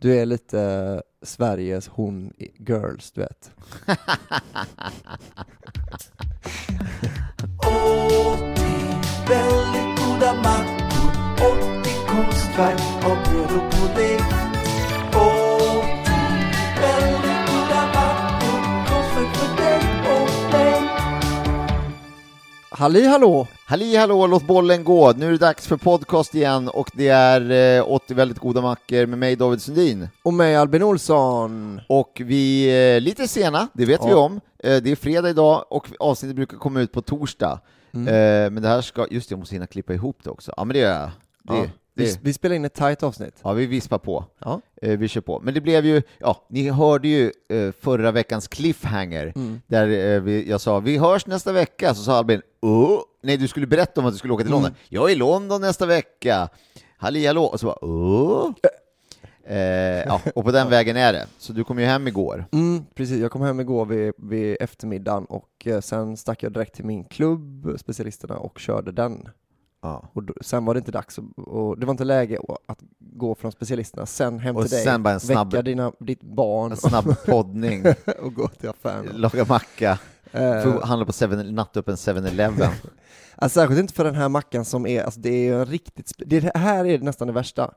Du är lite Sveriges hon-girls, du vet. Väldigt goda mackor och i konstverk av bröd och pudding. Halli hallå! Halli hallå, låt bollen gå. Nu är det dags för podcast igen och det är eh, 80 väldigt goda mackor med mig David Sundin. Och mig Albin Olsson. Och vi är lite sena, det vet Ja. vi om. Eh, det är fredag idag och avsnittet brukar komma ut på torsdag. Mm. Eh, men det här ska, just det, jag måste hinna klippa ihop det också. Ja men det gör jag. Det, Ja, vi, vi spelar in ett tajt avsnitt. ja, vi vispar på. Ja. Eh, vi kör på. Men det blev ju, ja, ni hörde ju eh, förra veckans cliffhanger, Mm. där eh, vi, jag sa vi hörs nästa vecka, så sa Albin, oh. nej du skulle berätta om att du skulle åka till London. Jag är i London nästa vecka. Halli hallå, och så bara, oh. ja, och på den vägen är det. Så du kom ju hem igår. Mm, precis, jag kom hem igår vid, vid eftermiddagen och eh, sen stack jag direkt till min klubb, specialisterna, och körde den. Ja. Och då, sen var det inte dags, att- och det var inte läge att- gå från specialisterna, sen hem Och till dig, sen bara en snabb- väcka dina, ditt barn En snabb poddning, och gå till affären. laga macka, få handla på 7, natta upp en 7-Eleven. Alltså, särskilt inte för den här mackan som är, alltså det är en riktigt, det här är nästan det värsta.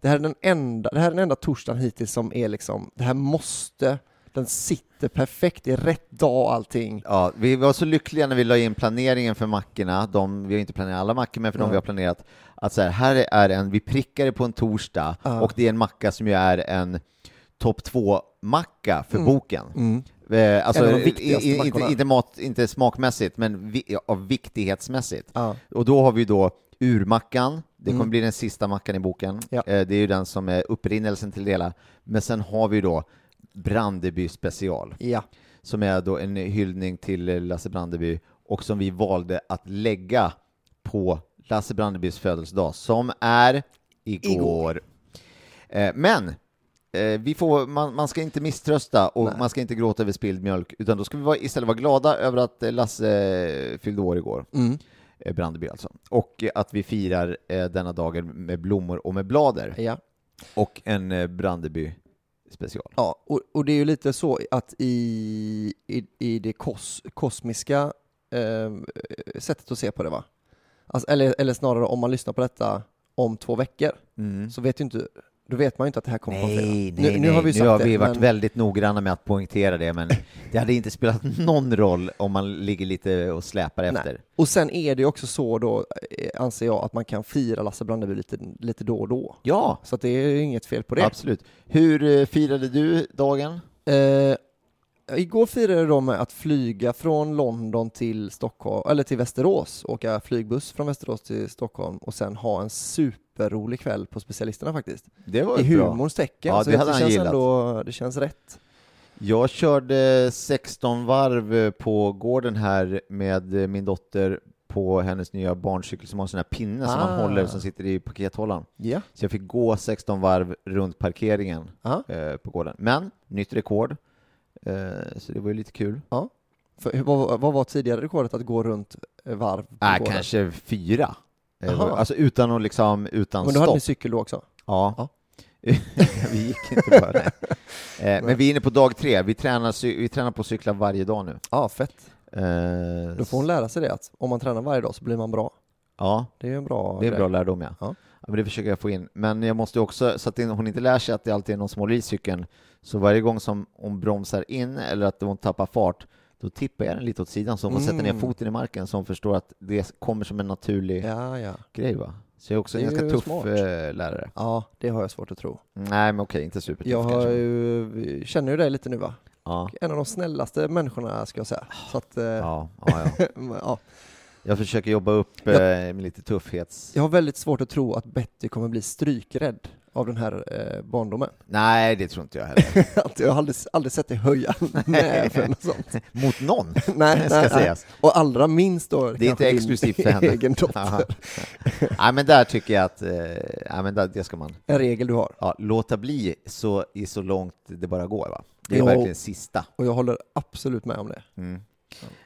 Det här är den enda, det här är den enda torsdagen hittills som är liksom, det här måste, den sitter perfekt, är rätt dag allting. Ja, vi var så lyckliga när vi la in planeringen för mackorna, de, vi har inte planerat alla mackor, men för de Ja. vi har planerat, att så här, här är en, vi prickar det på en torsdag, Ja. och det är en macka som ju är en topp två-macka för Mm. boken. Mm. Eh, alltså, En av de viktigaste i- i- inte, inte, mat, inte smakmässigt, men vi, av viktighetsmässigt. Ja. Och då har vi då urmackan, det kommer Mm. bli den sista mackan i boken, Ja. eh, det är ju den som är upprinnelsen till det hela, men sen har vi då Brandeby special ja. som är då en hyllning till Lasse Brandeby och som vi valde att lägga på Lasse Brandebys födelsedag, som är igår. Igår. Eh, Men eh, vi får, man, man ska inte misströsta och Nej. man ska inte gråta över spilld mjölk, utan då ska vi vara, istället vara glada över att eh, Lasse fyllde år igår, Mm. Brandeby alltså, och att vi firar denna dagen med blommor och med blader Ja. och en Brandeby special. Ja, och, och det är ju lite så att i, i, i det kos, kosmiska eh, sättet att se på det va? Alltså, eller, eller snarare om man lyssnar på detta om två veckor Mm. så vet ju inte, då vet man ju inte att det här kommer på fredag. Nej, Nu- nej, nu nej. har vi nu har det, vi varit men- väldigt noggranna med att poängtera det, men det hade inte spelat någon roll om man ligger lite och släpar efter. Nej. Och sen är det ju också så då, eh, anser jag, att man kan fira Lasse Brandeby lite, lite då och då. Ja, Så det är inget fel på det. absolut. Hur eh, firade du dagen? Eh, igår firade med att flyga från London till Stockholm, eller till Västerås, åka flygbuss från Västerås till Stockholm och sen ha en superrolig kväll på specialisterna faktiskt. Det var I humorns tecken. Ja, så det det känns gillat. ändå, det känns rätt. Jag körde 16 varv på gården här med min dotter på hennes nya barncykel som har en sån här pinne som man Ah. håller som sitter i pakethållaren. Ja. Så jag fick gå 16 varv runt parkeringen Ja. eh, på gården. Men nytt rekord, så det var ju lite kul. För, hur- vad, vad var tidigare rekordet att gå runt eh, varv Äh, gården? kanske fyra. Eh, Jaha. alltså utan att liksom, utan Men då hade stopp. ni cykel då också? Ja. Ja. vi gick inte bara. Eh, men vi är inne på dag tre, vi tränar, vi tränar på cykla varje dag nu. Ja, fett. Eh, Då får hon lära sig det att om man tränar varje dag så blir man bra. Ja, Det är en bra det är en bra lärdom ja. Ja. ja. men det försöker jag få in. Men jag måste också, så att det- hon inte lär sig att det alltid är någon som håller i cykeln, så varje gång som hon bromsar in eller att hon tappar fart, då tippar jag den lite åt sidan så hon får sätta ner Mm. foten i marken så hon förstår att det kommer som en naturlig Ja, ja. grej. Va? Så jag är också en ganska tuff smart. eh, lärare. Ja, det har jag svårt att tro. Nej, men okej, inte supertuff Jag kanske. ju, känner ju dig lite nu va? Ja. En av de snällaste människorna ska jag säga. Så att, eh, ja. Ja, ja, ja. ja. Jag försöker jobba upp eh, Jag- med lite tuffhets... Jag har väldigt svårt att tro att Betty kommer bli strykrädd av den här eh, barndomen. Nej, det tror inte jag heller. Jag har aldrig, aldrig sett dig höja näven och sånt. Mot någon, Nej, ska nej, sägas. nej. Och allra minst då Det är inte exklusivt för henne. egen dotter. Nej, men där tycker jag att, eh, men där, det ska man En regel du har. ja, låta bli så, i så långt det bara går. Va? Det är Jo. verkligen sista. Och jag håller absolut med om det. Mm.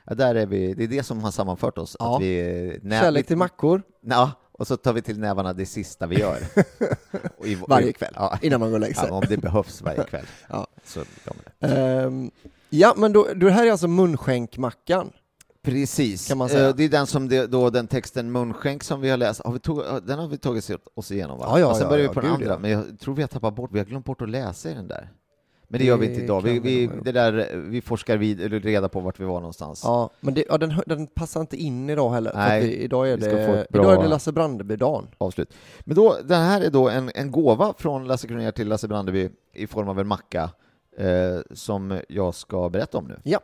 Ja, där är vi, det är det som har sammanfört oss. Ja. Att vi, nä- Kärlek till mackor Ja, och så tar vi till nävarna det sista vi gör. I- varje kväll Ja, innan man går och lägger sig. ja, om det behövs varje kväll. Ja. Så. Ehm, ja, men då, det här är alltså munskänkmackan. Precis. Eh, det är den som det, då den texten munskänk som vi har läst, har vi tog, den har vi tagit oss igenom va? Ja, ja, och sen ja, börjar ja, vi på den andra, men jag tror vi har tappat bort, vi har glömt bort att läsa i den där. Men det, gör vi inte idag, vi, vi det där, vi forskar vid, eller reda på vart vi var någonstans. Ja, men det, ja, den, den passar inte in idag heller. Nej, vi, idag, är det, idag är det Lasse Brandeby-dagen. Avslut. Men då, den här är då en, en gåva från Lasse Kronér till Lasse Brandeby i form av en macka eh, som jag ska berätta om nu. Ja.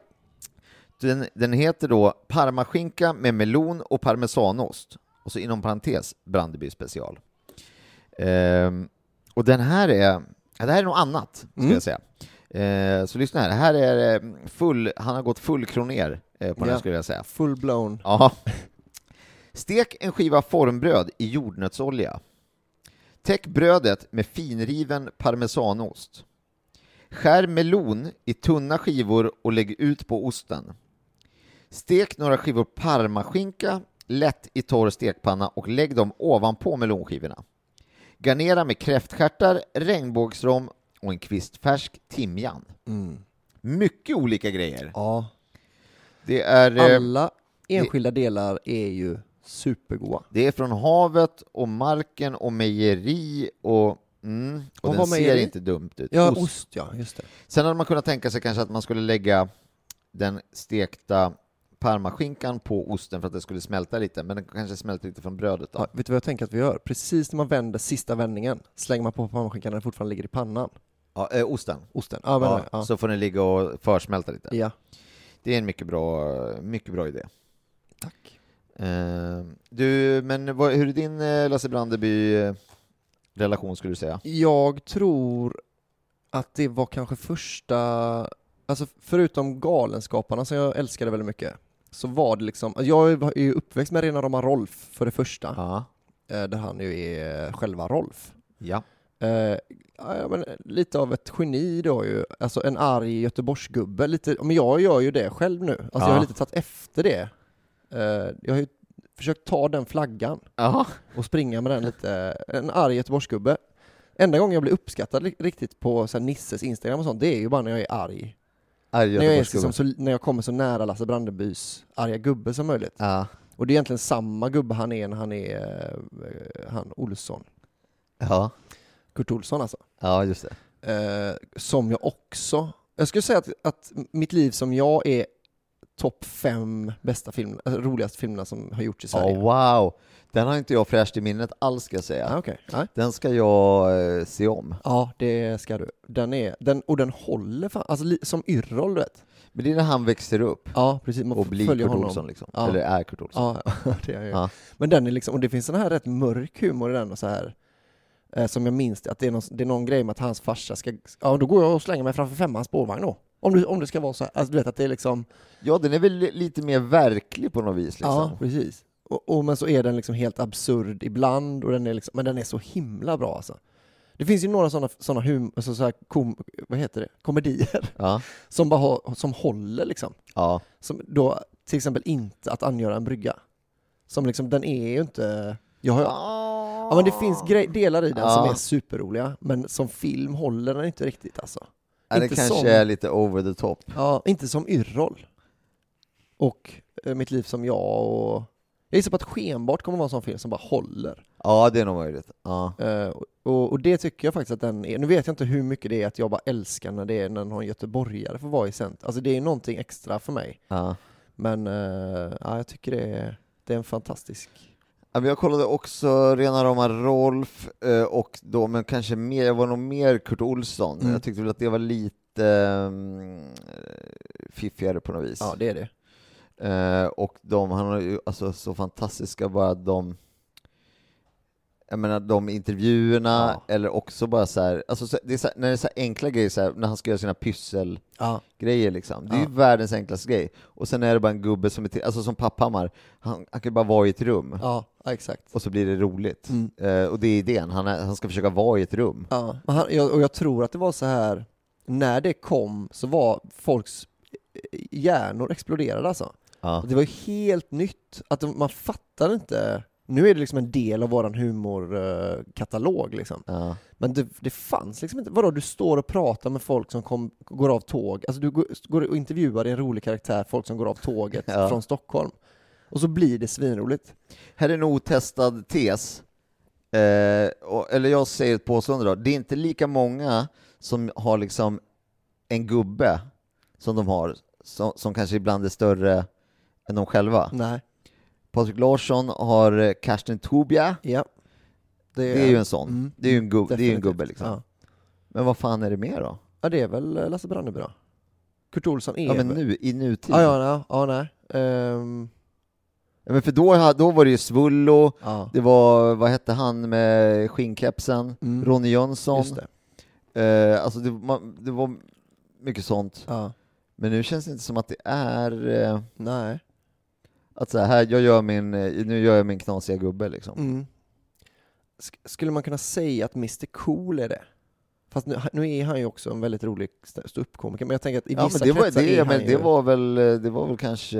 Den, den heter då parmaskinka med melon och parmesanost och så inom parentes Brandeby special. Ehm, och den här är, ja, det här är något annat, ska Mm. jag säga. Eh, så lyssna här, här är eh, full, han har gått full kroner eh, på den Ja. här skulle jag säga. Full blown. Ja. Stek en skiva formbröd i jordnötsolja. Täck brödet med finriven parmesanost. Skär melon i tunna skivor och lägg ut på osten. Stek några skivor parmaskinka lätt i torr stekpanna och lägg dem ovanpå melonskivorna. Garnera med kräftstjärtar, regnbågsrom och en kvist färsk timjan. Mm. Mycket olika grejer. Ja, Det är... eh, alla enskilda delar är ju supergoda. Det är från havet och marken och mejeri och Mm, och Vad den ser mejeri? inte dumt ut. Ja, Ost. ost. ja, just det. Sen hade man kunnat tänka sig kanske att man skulle lägga den stekta parmaskinkan på osten för att det skulle smälta lite, men den kanske smälter lite från brödet. Då. Ja, vet du vad jag tänker att vi gör? Precis när man vänder sista vändningen slänger man på parmaskinkan när den fortfarande ligger i pannan. Ja, eh, osten. Osten. Ja, men, Ja, ja. Så får den ligga och försmälta lite. ja. Det är en mycket bra, mycket bra idé. Tack. Eh, du, men vad, hur är din eh, Lasse Brandeby-relation skulle du säga? Jag tror att det var kanske första, alltså förutom Galenskaparna som jag älskade väldigt mycket, så var det liksom, alltså jag är ju uppväxt med rena rama Rolf för det första, Ja. eh, där han ju är själva Rolf. ja. Eh, ja, men lite av ett geni då ju, alltså en arg Göteborgsgubbe, lite, men jag gör ju det själv nu, alltså jag Ja. har lite tagit efter det. Eh, jag har ju försökt ta den flaggan Ja. och springa med den lite, en arg Göteborgsgubbe. Enda gången jag blir uppskattad ri- riktigt på så här Nisses Instagram och sånt, det är ju bara när jag är arg. När jag, är liksom så, när jag kommer så nära Lasse Brandebys arga gubbe som möjligt. Ja. Och det är egentligen samma gubbe han är när han är eh, han Olsson. Ja. Kurt Olsson alltså. ja, just det. Eh, som jag också, jag skulle säga att, att mitt liv som jag är topp fem bästa film, alltså, roligaste filmerna som har gjorts i Sverige. Oh, wow! Den har inte jag fräscht i minnet alls ska jag säga. Ah. Nej. Den ska jag eh, se om. Ja, det ska du. Den är, den, och den håller fan, alltså li, som Yrrol du vet. Men det är när han växer upp Ja, precis. Man och blir Kurt honom. Olsson liksom. Ja. Eller är Kurt Olsson. Ja, det är. Ja. Men den är liksom, och det finns sån här rätt mörk humor i den och så här. Eh, som jag minns att det är, någon, det är någon grej med att hans farsa ska, ja då går jag och slänger mig framför femmans spårvagn då. Om det, om det ska vara så här, alltså du vet att det är liksom, Ja, den är väl li- lite mer verklig på något vis liksom. ja precis. Och, och, men så är den liksom helt absurd ibland, och den är liksom, men den är så himla bra alltså. Det finns ju några sådana såna hum, alltså så här kom, vad heter det? komedier Ja, som bara har, som håller liksom. ja. Som då till exempel inte att angöra en brygga. Som liksom, den är ju inte... Jag har, ja men det finns grej, delar i den Ja. som är superroliga, men som film håller den inte riktigt alltså. Ja, det Inte kanske som- är lite over the top. Ja, inte som Yrrol. Och eh, Mitt liv som jag och... Jag gissar på att Skenbart kommer vara en sån film som bara håller. Ja, det är nog möjligt. Ja. Eh, och, och det tycker jag faktiskt att den är. Nu vet jag inte hur mycket det är att jag bara älskar när det är när någon göteborgare får vara i cent. Alltså det är någonting extra för mig. Ja. Men eh, ja, jag tycker det är, det är en fantastisk... Jag kollade också Rena rama Rolf eh, och då, men kanske mer, jag var nog mer Kurt Olsson. Mm. Jag tyckte väl att det var lite um, fiffigare på något vis. Ja, det är det. Eh, och de, han har ju alltså så fantastiska bara de jag menar de intervjuerna, Ja. eller också bara så här, alltså så, det är så här, när det är så enkla grejer, så här, när han ska göra sina pysselgrejer Ja, liksom. Det är Ja. ju världens enklaste grej. Och sen är det bara en gubbe som är till, alltså som Papphammar, han, han kan bara vara i ett rum, ja, exakt. och så blir det roligt. Mm. Eh, och det är idén, han, är, han ska försöka vara i ett rum. Ja, han, och jag tror att det var så här när det kom så var folks hjärnor exploderade alltså. Ja. Det var ju helt nytt, att man fattade inte nu är det liksom en del av våran humorkatalog liksom. Ja. Men det, det fanns liksom inte, vadå du står och pratar med folk som kom, går av tåg, alltså du går, och intervjuar en rolig karaktär, folk som går av tåget Ja. från Stockholm. Och så blir det svinroligt. Här är en otestad tes, eh, och, eller jag säger ett påstående då, det är inte lika många som har liksom en gubbe som de har, som, som kanske ibland är större än de själva. Nej, Patrik Larsson har eh, Karsten Tobia, ja. det är ju en sån, Mm. det är ju en, gubb, det är en gubbe liksom. Ja. Men vad fan är det mer då? ja, det är väl eh, Lasse Brandeby då. Kurt Olsson är Ja men nu, i nutid. Ja, ja, ja, ja nej. Ehm, Ja, men för då, då var det ju Svullo, ja. det var, vad hette han med skinnkepsen, Mm. Ronny Jönsson, Just det. Eh, alltså det, man, det var mycket sånt. Ja. Men nu känns det inte som att det är eh, Nej. Att så här, jag gör min, eh, nu gör jag min knasiga gubbe liksom. Mm. Sk- skulle man kunna säga att Mr Cool är det? Fast nu, nu är han ju också en väldigt rolig st- ståuppkomiker, men jag tänker att i Ja vissa men det var, kretsar det, är han men det ju... var väl, eh, det var väl kanske,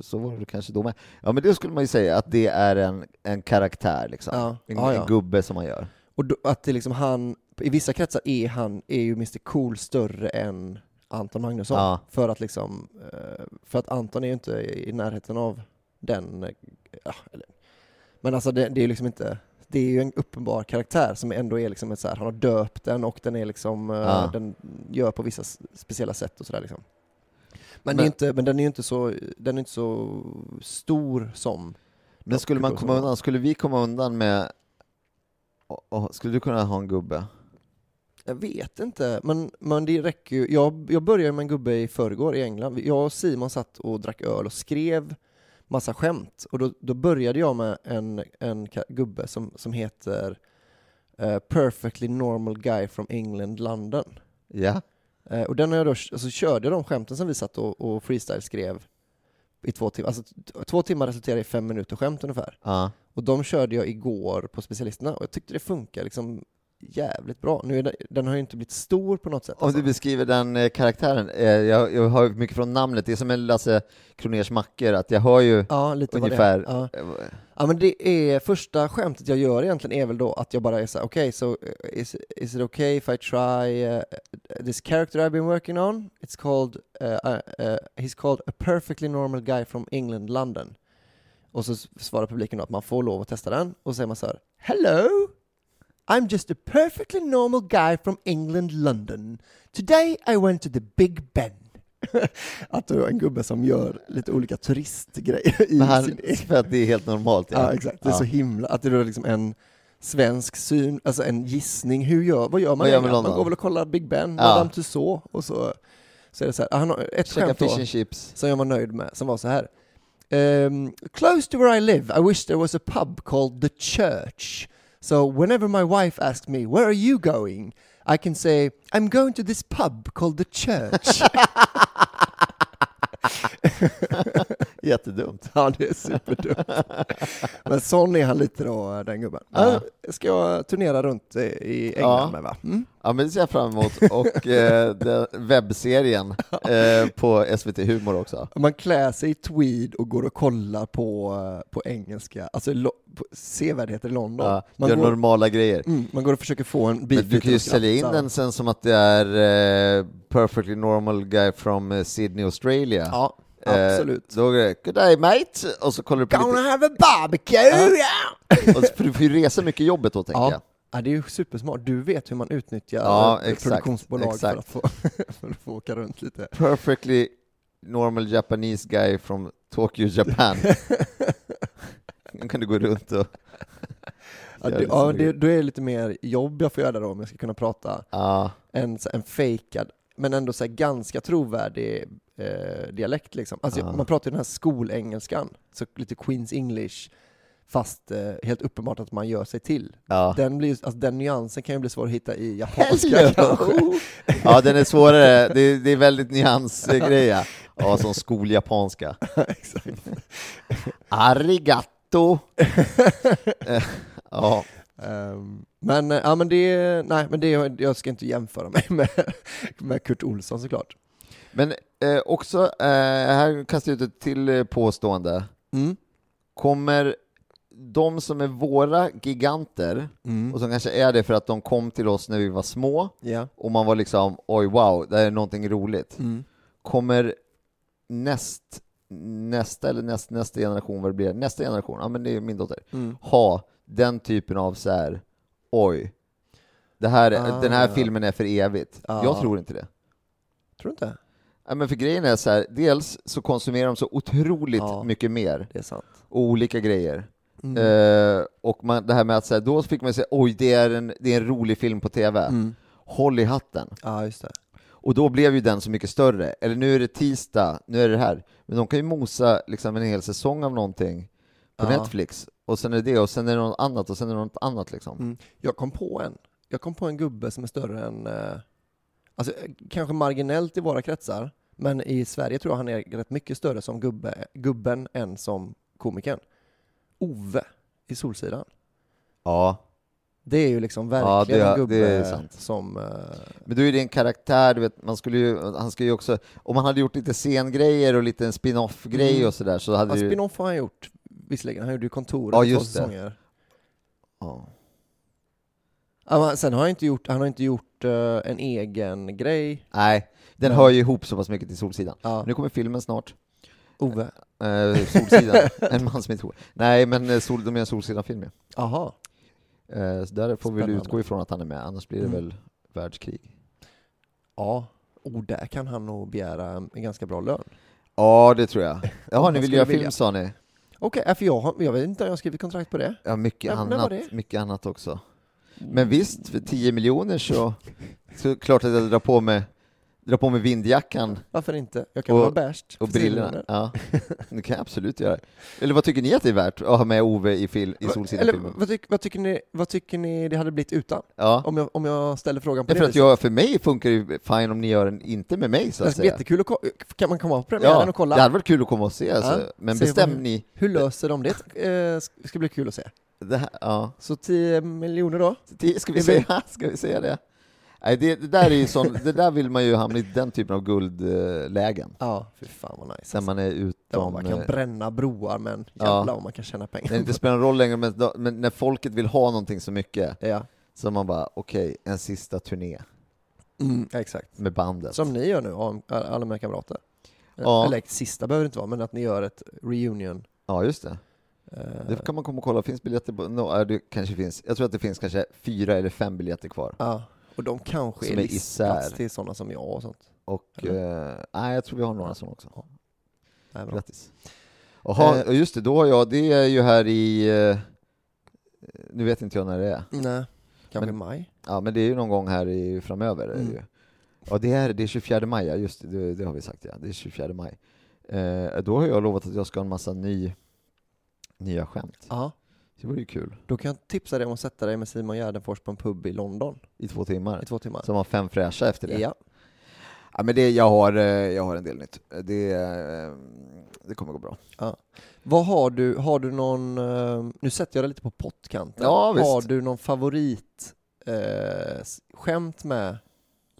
så var det kanske då med. Ja men det skulle man ju säga att det är en, en karaktär liksom. Ja, En, ja, ja. en gubbe som man gör. Och då, att det liksom han, i vissa kretsar är han, är ju Mr Cool större än Anton Magnusson. Ja. För att liksom, eh, för att Anton är ju inte i närheten av den, eh, ja, eller, men alltså det, det är ju liksom inte, det är ju en uppenbar karaktär som ändå är liksom ett så här, han har döpt den och den är liksom, eh, Ja. den gör på vissa speciella sätt och sådär liksom. Men, Men- det är inte, men den är ju inte så, den är inte så stor som Men skulle man komma undan, skulle vi komma undan med, och, och, skulle du kunna ha en gubbe? Jag vet inte, men, men det räcker ju. Jag, jag började med en gubbe i förrgår i England. Jag och Simon satt och drack öl och skrev massa skämt. Och då, då började jag med en, en gubbe som, som heter eh, Perfectly Normal Guy from England, London. Ja. Eh, och den har jag då, alltså körde jag de skämten som vi satt och, och freestyle skrev i två timmar. Alltså två timmar resulterade i fem minuter skämt ungefär. ja. Och de körde jag igår på specialisterna och jag tyckte det funkar liksom jävligt bra. Nu är den, den har ju inte blivit stor på något sätt. Om alltså. du beskriver den eh, karaktären, eh, jag, jag har mycket från namnet, det är som en Lasse Kroners mackor, att jag hör ju Ja, lite ungefär... Ja. eh, ja, men det är första skämtet jag gör egentligen är väl då att jag bara är så här, okej, so uh, is, is it okay if I try uh, this character I've been working on? It's called, uh, uh, he's called a perfectly normal guy from England, London. Och så svarar publiken då att man får lov att testa den, och så säger man så här, Hello! I'm just a perfectly normal guy from England, London. Today I went to the Big Ben. att du är en gubbe som gör lite olika turistgrejer i Men han, sin för att det är helt normalt. Ja, exakt. Det är Ja. så himla... Att det är liksom en svensk syn, alltså en gissning. Hur gör, vad gör man Vad gör man går väl och kollar Big Ben, Ja. Madame Tussauds, och så, så är det så här. Han har ett skämt då, fish and chips. som jag var nöjd med, som var så här. Ehm, close to where I live, I wish there was a pub called The Church. So whenever my wife asks me, where are you going? I can say, I'm going to this pub called The Church. Jättedumt. Ja, det är superdumt. Men sån är han lite då, den gubben. Ja. Ska jag turnera runt i England Ja. med va? Mm. Ja, men det ser jag fram emot. Och eh, webbserien eh, på SVT Humor också. Man klär sig i tweed och går och kollar på, eh, på engelska, alltså sevärdheter i London. Ja, man, gör går, normala grejer. mm, man går och försöker få en Men bit du kan ju sälja in den sen som att det är eh, perfectly normal guy from eh, Sydney, Australia. Ja, Eh, absolut. Då är det good day mate, och så kollar du på Gonna lite, have a barbecue! Ja. och så, för du får ju resa mycket jobbet då tänker jag. Ja. ja, det är ju supersmart. Du vet hur man utnyttjar Ja, eh, exakt, produktionsbolag För, exakt. att få, för att få åka runt lite. Perfectly normal Japanese guy from Tokyo, Japan. Kan du gå runt och... Ja, det, ja, det, då är det lite mer jobb jag får göra då om jag ska kunna prata Ja, en, en fejkad, men ändå så ganska trovärdig eh, dialekt liksom. Alltså, Ja. Man pratar ju den här skolengelskan, så lite Queens English, fast eh, helt uppenbart att man gör sig till. ja. Den, blir, alltså, den nyansen kan ju bli svår att hitta i japanska kanske. ja, den är svårare. Det är, det är väldigt nyansgrejer. Ja, som skoljapanska. Exakt. Arigato! Eh, ja, Ehm, men, ja, men det, nej, men det, jag ska inte jämföra mig med, med Kurt Olsson såklart. men eh, också, eh, här kastar jag ut ett till eh, påstående. Mm. Kommer de som är våra giganter, Mm. och som kanske är det för att de kom till oss när vi var små, Ja. och man var liksom oj wow, det här är någonting roligt. Mm. Kommer näst, nästa eller näst, nästa generation, vad det blir, nästa generation, ja men det är min dotter, Mm. ha den typen av så här, oj, det här, Ah. den här filmen är för evigt. Ah. Jag tror inte det. Tror du inte? Ja, men för grejen är så här, dels så konsumerar de så otroligt Ja. mycket mer, Det är sant. och olika grejer. Mm. Eh, och man, det här med att så här, då fick man säga oj, det är, en, det är en rolig film på TV. Mm. Håll i hatten. Ja, just det. Och då blev ju den så mycket större. Eller nu är det tisdag, nu är det här. Men de kan ju mosa liksom en hel säsong av någonting på Ja. Netflix. Och sen är det det, och sen är det något annat, och sen är det något annat liksom. Mm. Jag kom på en. Jag kom på en gubbe som är större än, eh, alltså kanske marginellt i våra kretsar, men i Sverige tror jag han är rätt mycket större som gubbe, gubben än som komikern. Ove i Solsidan. Ja. Det är ju liksom Ja, verkligen det- en gubbe som... eh, Men då är en karaktär, du vet, man skulle ju, han ska ju också, om man hade gjort lite scengrejer och lite spin-off-grej Mm. och sådär så hade ja, ju... spin-off har han gjort, visserligen. Han gjorde ju kontoret Ja, två just det. säsonger. Ja. Ja, sen har han inte gjort, han har inte gjort eh, en egen grej. Nej, den Men- hör ju ihop så pass mycket till Solsidan. Ja, Nu kommer filmen snart. Ove. Eh, Solsidan, en man som heter Ove. Nej, men sol, de gör en Solsidan-film ju. Aha. Eh, så där får vi väl utgå ifrån att han är med, annars blir det Mm. väl världskrig. Ja. Oh, där kan han nog begära en ganska bra lön. Ja, det tror jag. Jaha, ni vill göra vilja. film sa ni? Okej, äh, för jag, har, jag vet inte om jag har skrivit kontrakt på det. Ja, mycket var annat, det? mycket annat också. Men visst, för 10 miljoner så, så klart att jag drar på mig, drar på mig vindjackan Varför inte? Jag kan Och- vara bärst. och brillorna. Ja, det kan jag absolut göra. Eller vad tycker ni att det är värt att ha med Ove i, fil, i Solsidan-filmen? vad, tyck, vad, tycker ni, vad tycker ni det hade blivit utan? Ja, Om jag, om jag ställer frågan på det det för att viset. jag, för mig funkar det ju fine om ni gör den inte med mig så Det att bli säga. jättekul att Kan man komma på premiären Ja, och det kolla? hade varit kul att komma och se, alltså. Ja, men se bestäm vad- ni. Hur löser de det? Eh, ska bli kul att se. Det här, ja. Så 10 miljoner då? Det- Ska vi Det säga, ska vi säga det? Nej, det, det, där är ju sån, det där vill man ju hamna i den typen av guldlägen. Ja, fy fan vad nice. Där man är Där man utom... bara kan eh, bränna broar men Ja. jävlar vad man kan tjäna pengar. Det spelar någon roll längre, men, men när folket vill ha någonting så mycket, Ja, så man bara, okej, en sista turné mm, exakt. med bandet. Som ni gör nu, alla mina kamrater. Ja. Eller sista behöver det inte vara, men att ni gör ett reunion. Ja, just det. eh, Det kan man komma och kolla, finns biljetter på... No, ja, det kanske finns. Jag tror att det finns kanske fyra eller fem biljetter kvar. Ja, och de kanske är är listplats till sådana som jag och sånt. Och... Eh, nej, jag tror vi har några sådana också. Är bra. Grattis. Jaha, Eh. just det, då har jag, det är ju här i... eh, Nu vet inte jag när det är. Nej, kanske Men- maj. Ja, men det är ju någon gång här i, framöver. Är det Mm. ju. Ja, det är, det är 24 maj, ja, just det, det, det har vi sagt, ja. Det är 24 maj. Eh, då har jag lovat att jag ska ha en massa ny, nya skämt. Ja, Det vore ju kul. då kan jag tipsa dig om att sätta dig med Simon Gärdenfors på en pub i London I två timmar. i två timmar. Har man fem fräscha efter det. Ja, Ja, men det, jag, har, eh, jag har en del nytt. Det, eh, det kommer gå bra. Ja. Vad har du, har du någon, eh, nu sätter jag det lite på pottkanten. Ja, visst. har du någon favorit eh, skämt med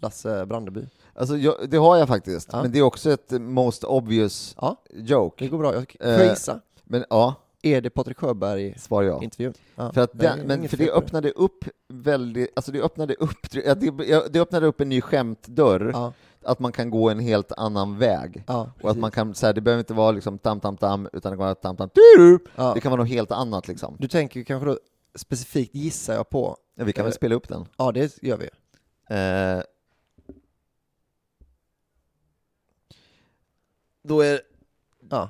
Lasse Brandeby? Alltså, jag, det har jag faktiskt, Ja. men det är också ett most obvious Ja, joke. det går bra. Jag Eh, får gissa. Men ja, Är det Patrik Sjöberg svar ja. intervjun? Ja. För, att den, men för det öppnade upp väldigt, alltså det öppnade upp, det, det öppnade upp en ny skämtdörr, Ja, att man kan gå en helt annan väg. ja, Och att man kan, så här, det behöver inte vara liksom tam tam tam, utan det kan vara tam tam tiru. ja. Det kan vara något helt annat liksom. Du tänker kanske då specifikt gissar jag på. Ja, vi kan väl Eh, spela upp den. Ja, det gör vi. Eh, då, är,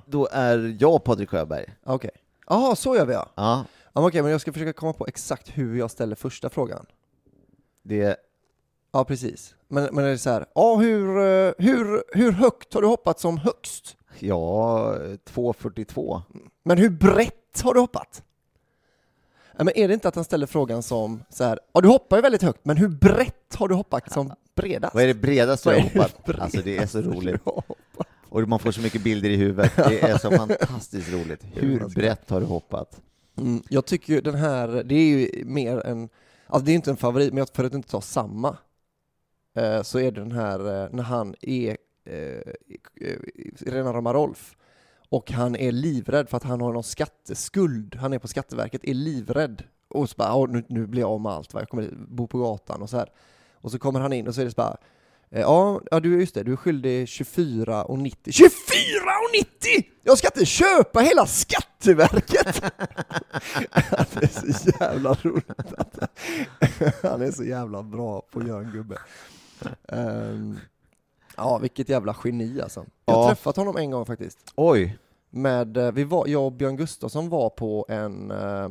då är jag Patrik Sjöberg. okej. Jaha, så gör vi ja. Ja, ja men okej, men jag ska försöka komma på exakt hur jag ställer första frågan. det, Ja, precis. Men, men är det så här, ja hur, eh, hur, hur högt har du hoppat som högst? ja, 2.42. Men hur brett har du hoppat? Ja, men är det inte att han ställer frågan som så här, ja du hoppar ju väldigt högt, men hur brett har du hoppat som bredast? Vad är det bredaste Vad jag är det hoppat? bredaste Alltså det är så roligt. du har hoppat? Och man får så mycket bilder i huvudet. Det är så fantastiskt roligt. Hur brett har du hoppat? Mm, jag tycker ju den här, det är ju mer en, alltså det är inte en favorit, men jag- för att inte ta samma, eh, så är det den här eh, när han är eh, eh, rena rama Rolf och han är livrädd för att han har någon skatteskuld, han är på Skatteverket, är livrädd och så bara, "Åh, nu, nu blir jag av med allt, va? jag kommer bo på gatan och så här. Och så kommer han in och så är det så bara, ja, ja du, just det, du är skyldig 24,90. 24,90! Jag ska inte köpa hela Skatteverket! det är så jävla roligt han är så jävla bra på att göra en gubbe. Ehm, ja, vilket jävla geni alltså. Jag har Ja. träffat honom en gång faktiskt. Oj! Med, eh, vi var, jag och Björn Gustafsson var på en, eh,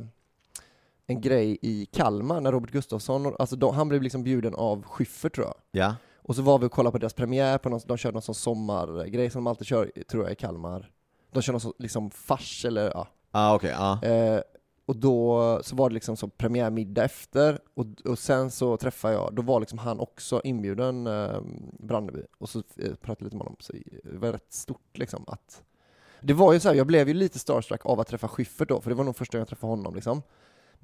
en grej i Kalmar när Robert Gustafsson, alltså de, han blev liksom bjuden av Schyffert tror jag. Ja. Och så var vi och kollade på deras premiär, på någon, de körde någon sån sommargrej som de alltid kör, tror jag, i Kalmar. De kör någon sån liksom fars eller ja. Ah, okej, ja. Eh, och då så var det liksom som premiärmiddag efter, och, och sen så träffade jag, då var liksom han också inbjuden, eh, Brandeby, och så eh, pratade lite med honom, så det var rätt stort liksom att det var ju så här, jag blev ju lite starstruck av att träffa Schyffert då, för det var nog första gången jag träffade honom liksom.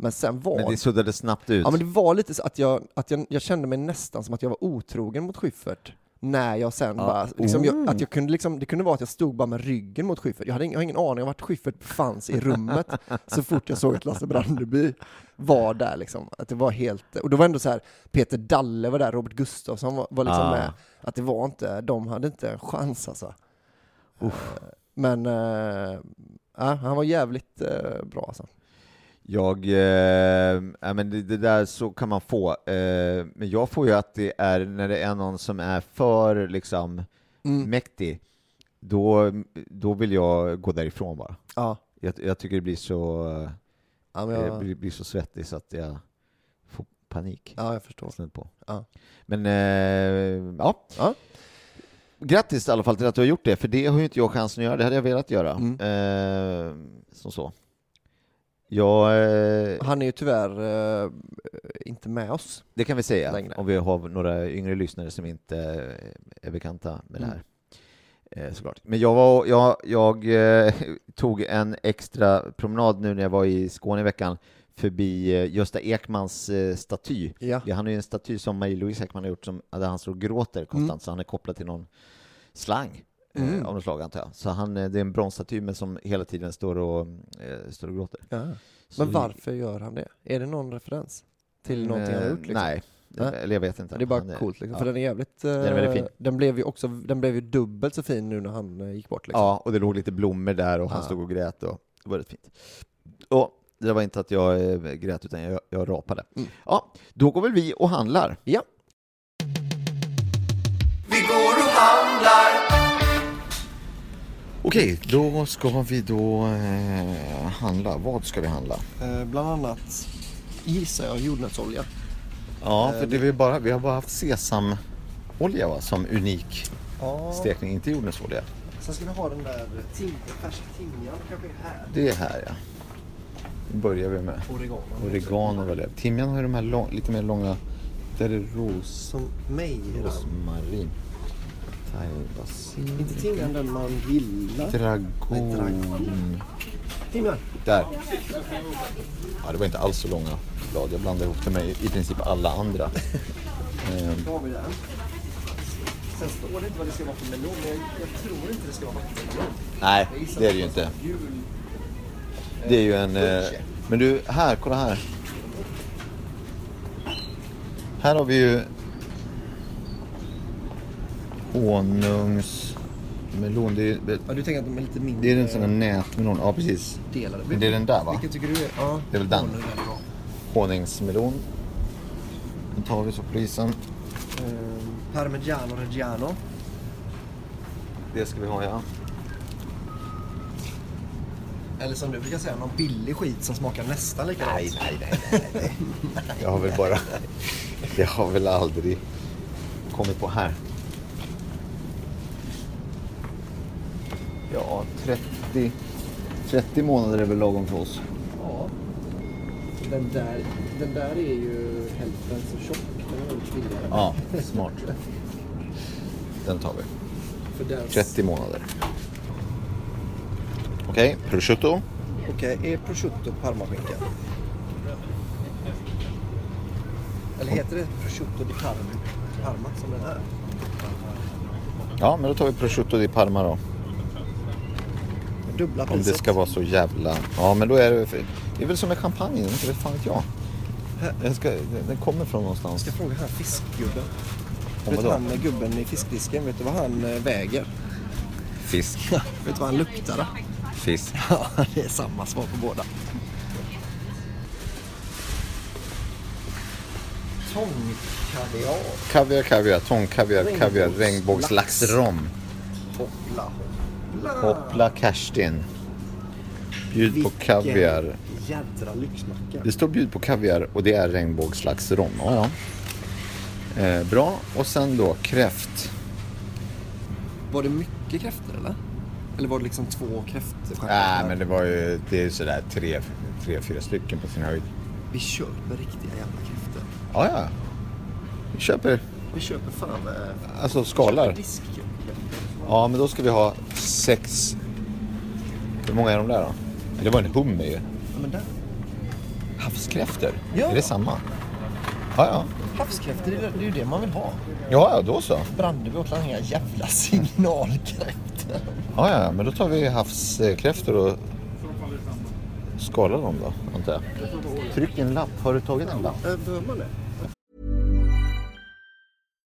Men sen var Men det suddade snabbt ut. Ja men det var lite så att jag, att jag, jag kände mig nästan som att jag var otrogen mot Schyffert när jag sen Ja. bara, liksom, jag, Oh. att jag kunde liksom, det kunde vara att jag stod bara med ryggen mot Schyffert. Jag hade ingen, jag har ingen aning om vart Schyffert fanns i rummet så fort jag såg att Lasse Brandeby var där liksom. Att det var helt, och då var ändå så här, Peter Dalle var där, Robert Gustafsson var, var liksom Ah. med. Att det var inte, de hade inte en chans alltså. Eh, Men, ja, han var jävligt eh, bra alltså. Jag, eh, ja, men det, det där så kan man få, eh, men jag får ju att det är när det är någon som är för liksom Mm. mäktig, då, då vill jag gå därifrån bara. Ja, Jag, jag tycker det blir så, ja, men jag jag, blir, så svettig så att jag får panik. ja jag förstår. Snudd på. Ja. Men eh, ja. Ja. Grattis i alla fall till att du har gjort det, för det har ju inte jag chansen att göra, det hade jag velat göra. Mm. Eh, som så. Jag, eh, Han är ju tyvärr eh, inte med oss. det kan vi säga, längre. om vi har några yngre lyssnare som inte är bekanta med det Mm. här. Eh, såklart. Men jag, var, jag, jag eh, tog en extra promenad nu när jag var i Skåne i veckan förbi eh, Gösta Ekmans eh, staty. Ja. Han har ju en staty som Marie-Louise Ekman har gjort som, där han står och gråter konstant, så han är kopplad till någon slang Mm. eh, av något slag antar jag. Så han, eh, det är en bronsstaty men som hela tiden står och, eh, står och gråter. Ja. Men varför gör han det? Är det någon referens till någonting han har gjort? Liksom? Nej, Nej. eller jag vet inte. Det är bara Han coolt liksom, ja. för den är jävligt... eh, är väldigt fin. Den blev ju också, den blev ju dubbelt så fin nu när han gick bort liksom. Ja, och det låg lite blommor där och han Ja. stod och grät och det var rätt fint. Och det var inte att jag grät utan jag, jag rapade. Mm. Ja, då går väl vi och handlar. Ja. Vi går Okej, då ska vi då eh, handla. Vad ska vi handla? Eh, bland annat gissar jag jordnötsolja. Ja, för det vi, bara, vi har bara haft sesamolja va, som unik Ja. stekning, inte jordnötsolja. Sen ska vi ha den där tim, färsk timjan kanske är här. Det är här ja. Nu börjar vi med Oregano. oregano. Timjan har ju de här lång, lite mer långa, där är ros, Som mig. rosmarin. Thai-basil. Inte timjan den man gillar. Dragon. dragon. Timjan. Där. Ja, det var inte alls så långa blad. Jag blandade ihop det med i princip alla andra. Ehm, Då har vi den. Sen står det inte vad det ska vara för melon, men jag, jag tror inte det ska vara vattenmelon. nej, det är det ju inte. Jul. Det är ju en... Eh, men du, här, kolla här. Här har vi ju honungsmelon. Det är, Ja, du tänker att de är lite mindre det är en sån här nätmelon. Ja, precis. delade. Men det är den där va? Vilken tycker du är? Ja, Det är väl den. honung. Honungsmelon. Den tar vi så på isen. Ehm, Parmigiano Reggiano. Det ska vi ha ja. Eller som du brukar säga, någon billig skit som smakar nästan likadant. Nej, nej, nej, nej, nej. Jag har väl bara... Jag har väl aldrig kommit på här. Ja, 30... 30 månader är väl lagom för oss. Ja. Den där, den där är ju hälften så tjock. Den är billigare. Ja, smart. Den tar vi. För den... 30 månader. Okej, prosciutto. Okej, är prosciutto parmaskinka? Eller heter det prosciutto di Parma, Parma som den är? Ja, men då tar vi prosciutto di Parma då. Dubbla Om priset. det ska vara så jävla... Ja, men då är det... Det är väl som med champagne, inte vet fan vet jag. Den, ska, den kommer från någonstans. Jag ska fråga han fiskgubben. Om vet du han gubben i fiskdisken, vet du vad han eh, väger? Fisk. vet du vad han luktar då? Fisk. Ja, det är samma svar på båda. Tångkaviar. Kaviar, kaviar, tångkaviar, kaviar, Regnbågslax. regnbågslaxrom. Hoppla hoppla. Hoppla Kerstin. Bjud på kaviar. jädra lyxmacka. Det står bjud på kaviar och det är regnbågslaxrom. Ja, ja. Eh, bra. Och sen då kräft. Var det mycket kräftor eller? Eller var det liksom två kräftstjärnor? Nej, men det var ju det är sådär tre, tre, fyra stycken på sin höjd. Vi köper riktiga jävla kräftor. Ja, ja. Vi köper, Vi köper fan... Eh, alltså skalar. diskkräftor. Ja, men då ska vi ha sex... Hur många är de där då? Det var en hummer ju. Ja, men där. Havskräftor? Ja. Är det samma? Ja, ja. Havskräftor, det är det är ju det man vill ha. Ja, ja, då så. Brandeby åt inga jävla signalkräftor. Ja, ja, men då tar vi havskräftor och skalar dem då, antar jag. Tryck en lapp. Har du tagit en lapp? Äh, Behöver man det?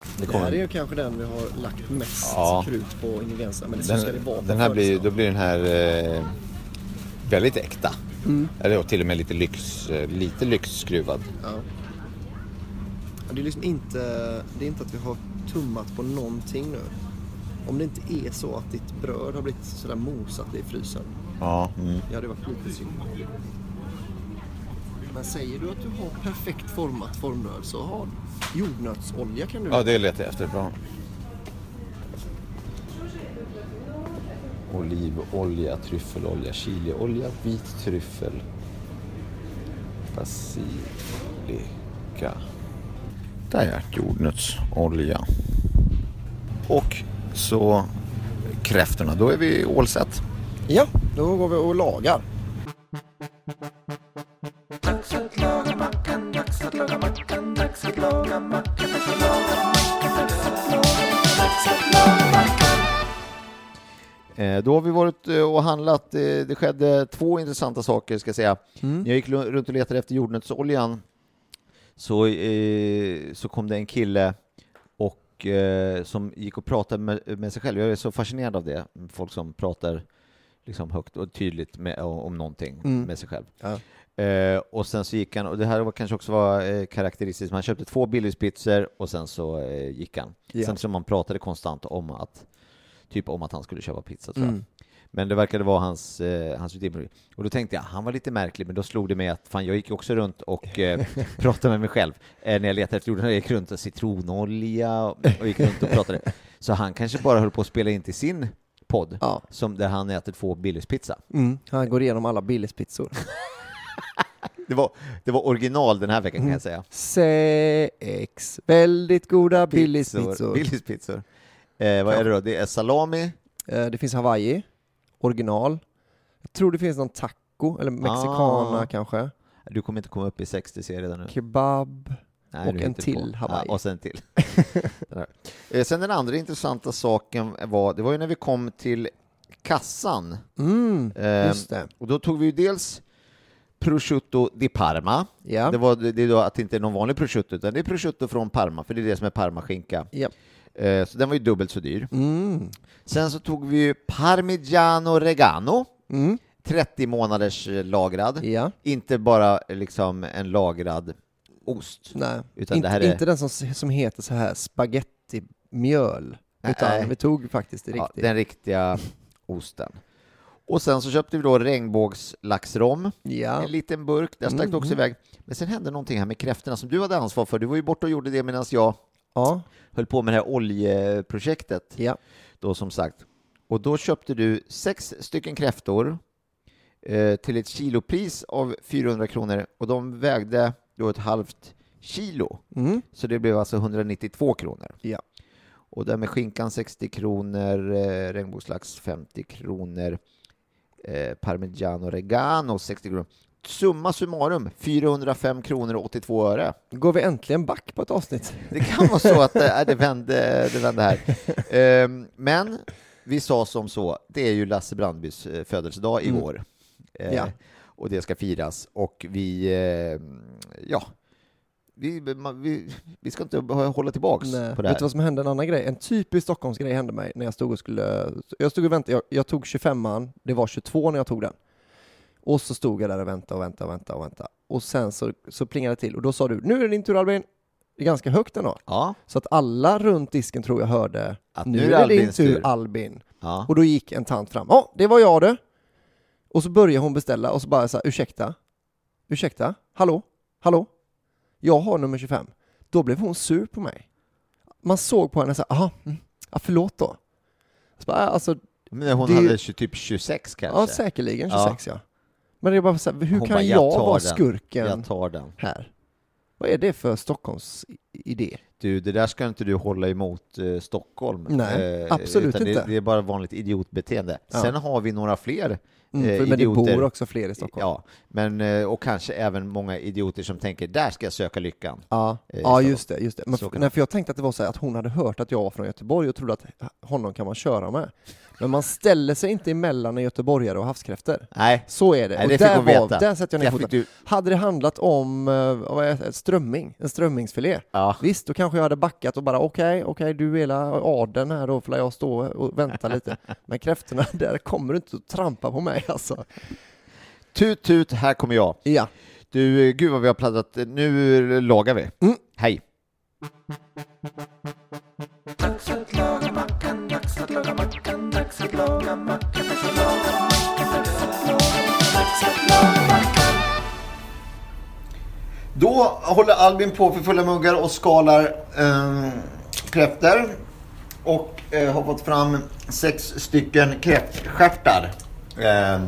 Det Det här är kommer, ju kanske den vi har lagt mest Ja. krut på ingredienserna, men så ska det vara den, den här blir, födelsedagen. då blir den här eh, väldigt äkta. Mm. Eller till och med lite, lyx, eh, lite lyxskruvad. Ja. Det är liksom inte, det är inte att vi har tummat på någonting nu. Om det inte är så att ditt bröd har blivit sådär mosat i frysen. Ja, mm. Det hade varit lite synd. Men säger du att du har perfekt format formbröd så har jordnötsolja kan du ja det letar jag efter. Bra. Olivolja, tryffelolja, chiliolja, vit tryffel, basilika. Där ja, jordnötsolja. Och så kräftorna, då är vi set. Ja, då går vi och lagar. Då har vi varit eh, och handlat. Eh, Det skedde två intressanta saker ska jag säga. Mm. Jag gick runt och letade efter jordnötsoljan så, eh, så kom det en kille och, eh, som gick och pratade med, med sig själv. Jag är så fascinerad av det, folk som pratar liksom högt och tydligt med, om någonting Mm. med sig själv. Ja. Eh, och sen så gick han, och det här var kanske också var eh, karaktäristiskt, han köpte två Billys-pizzor och sen så eh, gick han. Ja. Sen som man pratade konstant om att, typ om att han skulle köpa pizza tror jag. Mm. Men det verkade vara hans, eh, hans rutin. Och då tänkte jag, han var lite märklig, men då slog det mig att fan, jag gick också runt och eh, pratade med mig själv eh, när jag letade efter jorden. Jag gick runt och citronolja och, och gick runt och pratade. Så han kanske bara höll på att spela in till sin podd, Ja. som där han äter två Billys pizza. Mm. Han går igenom alla Billys pizzor. Det var, det var original den här veckan kan jag säga. Sex väldigt goda Billys pizzor. Billys pizzor. Eh, vad är det då? Det är salami, Eh, Det finns Hawaii, original. Jag tror det finns någon taco, eller mexicana Ah. kanske. du kommer inte komma upp i 60 ser jag redan nu. Kebab. Nej, Och en till på. Hawaii. Ja, och sen till. Eh, sen den andra intressanta saken var, det var ju när vi kom till kassan. Mm, Eh, just det. Och då tog vi ju dels prosciutto di Parma. Ja. Det, var, det är då att det inte är någon vanlig prosciutto, utan det är prosciutto från Parma, för det är det som är Parmaskinka. Ja. Eh, så den var ju dubbelt så dyr. Mm. Sen så tog vi ju Parmigiano Regano, Mm. 30 månaders eh, lagrad. Ja. Inte bara eh, liksom en lagrad ost. Nej, Utan inte, det här är- inte den som, som heter så här spagettimjöl. Nej. Utan vi tog faktiskt det Ja, riktigt. den riktiga osten. Och sen så köpte vi då regnbågslaxrom, Ja. en liten burk, där stack det också Mm. iväg. Men sen hände någonting här med kräftorna som du hade ansvar för. Du var ju borta och gjorde det medan jag Ja. höll på med det här oljeprojektet, Ja. då som sagt. Och då köpte du sex stycken kräftor eh, till ett kilopris av 400 kronor och de vägde då ett halvt kilo. Mm. Så det blev alltså 192 kronor. Ja. Och där med skinkan 60 kronor, eh, regnbågslax 50 kronor, eh, parmigiano regano 60 kronor. Summa summarum 405 kronor och 82 öre. Går vi äntligen back på ett avsnitt? Det kan vara så att eh, det, vände, det vände här. Ehm, men vi sa som så, det är ju Lasse Brandbys eh, födelsedag Mm. igår. Eh, Ja. Och det ska firas och vi, eh, ja, vi, man- vi, vi ska inte hålla tillbaks Nej. på det Vet du här. vad som hände en annan grej? En typisk Stockholmsgrej hände mig när jag stod och skulle... Jag stod och väntade, jag, jag tog 25an, det var 22 när jag tog den. Och så stod jag där och väntade och väntade och väntade och väntade. Och sen så, så plingade det till och då sa du, nu är det din tur Albin. Det är ganska högt ändå. Ja, Så att alla runt disken tror jag hörde, Att nu är det din Albins tur tur." Albin. ja. Och då gick en tant fram, ja det var jag det. Och så började hon beställa och så bara så här, ursäkta, ursäkta, hallå, hallå, jag har nummer 25. Då blev hon sur på mig. Man såg på henne så här, aha, mm, ja, förlåt då. Så bara, "Ja, alltså, Men hon det är ju- hade tju- typ 26 kanske. ja säkerligen Ja. 26 ja. Men det är bara så här, hur Hon kan bara, jag, "Jag vara den. skurken Jag tar den. här? Vad är det för Stockholms idé? Du, det där ska inte du hålla emot eh, Stockholm. Nej, Eh, absolut inte. Det, det är bara vanligt idiotbeteende. Ja. Sen har vi några fler Mm, eh, för, men det idioter. bor också fler i Stockholm. Ja, men, eh, och kanske även många idioter som tänker, där ska jag söka lyckan. Ja, Eh, ja just det. Just det. Men nej, för jag tänkte att det var så här att hon hade hört att jag var från Göteborg och trodde att honom kan man köra med. Men man ställer sig inte emellan en göteborgare och havskräftor. Nej, Så är det. Nej, och det fick där, hon var, veta. där sätter jag ner fick foten. du- Hade det handlat om uh, strömming, en strömmingsfilé, Ja. visst, då kanske jag hade backat och bara okej, okej, du är hela adeln här då, får jag stå och vänta lite. Men kräftorna, där kommer du inte att trampa på mig alltså. Tut tut, här kommer jag. Ja. Du, eh, gud vad vi har pladdrat. Nu lagar vi. Mm. Hej. Dags att laga mackan, dags att laga mackan, dags att laga mackan, dags att laga mackan, dags att laga mackan. Då håller Albin på för fulla muggar och skalar eh, kräftor. Och eh, har fått fram sex stycken kräftstjärtar eh,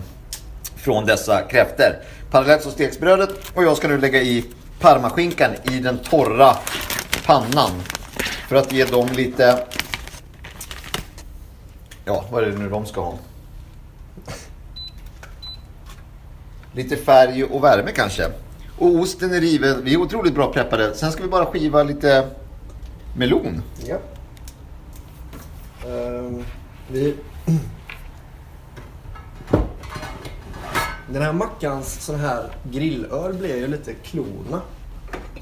från dessa kräftor. Parallellt så steks brödet och jag ska nu lägga i parmaskinkan i den torra pannan. För att ge dem lite... Ja, vad är det nu de ska ha? Lite färg och värme kanske. Och osten är riven. Vi är otroligt bra preppade. Sen ska vi bara skiva lite melon. ja. Ehm, vi... Den här mackans sån här grillöl blev ju lite klorna.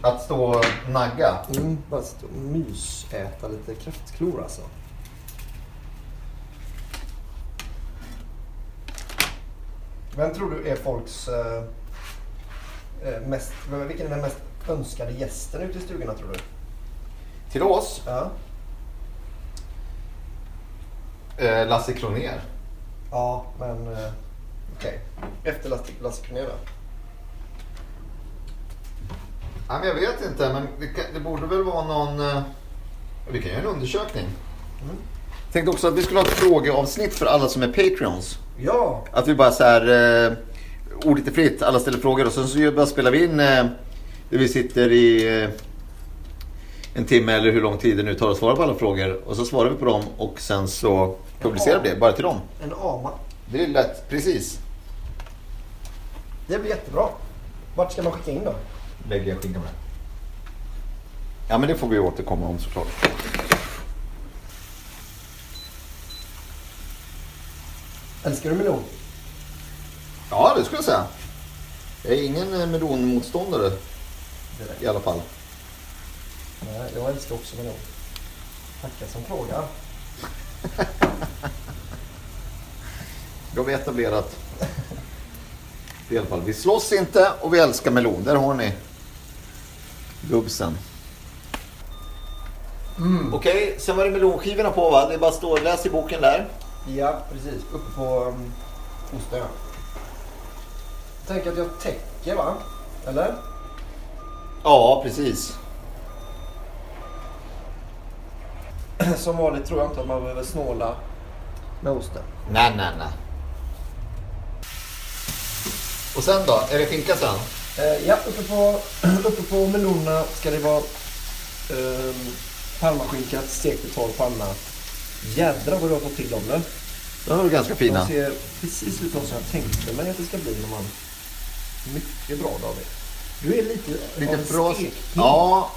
Att stå och nagga. Mm, bara stå och mysäta lite kräftklor alltså. Vem tror du är folks eh, eh, mest, vilken är den mest önskade gästen ute i stugorna tror du? Till oss, Ja. eh, Lasse Kronér. Ja, men eh, okej. Efter Lasse, Lasse Kronér då? Ja, men jag vet inte, men det, kan, det borde väl vara någon... Eh, vi kan göra en undersökning. Tänkte också att vi skulle ha ett frågeavsnitt för alla som är Patreons. Ja! Att vi bara så här, eh, ord lite fritt, alla ställer frågor och sen så bara spelar vi in eh, där vi sitter i eh, en timme eller hur lång tid det nu tar att svara på alla frågor. Och så svarar vi på dem och sen så publicerar vi det bara till dem. En ama. Det är lätt, precis. Det blir jättebra. Vart ska man skicka in då? Lägger jag skinkan med. Ja men det får vi återkomma om såklart. Älskar du melon? Ja det skulle jag säga. Jag är ingen eh, melonmotståndare i alla fall. Nej, jag älskar också melon. Tackar som frågar. Då har vi etablerat. I alla fall, vi slåss inte och vi älskar melon. Där har ni gubbsen. Okej, sen var det melonskivorna på va? Det är bara att stå läs i boken där. Ja, precis. Uppe på um, osten. ja. Tänk att jag täcker va? Eller? Ja, precis. Som vanligt tror jag inte att man behöver snåla med osten. Nej, nej, nej. Och sen då? Är det skinka sen? Eh, ja, uppe på, uppe på melonerna ska det vara um, parmaskinka stekt i torr panna. Jädrar vad du har fått till dem nu. De är ganska De fina. ser precis ut som jag tänkte mig att det ska bli när man... Mycket bra David. Du är lite, Lite av en bra. Ja.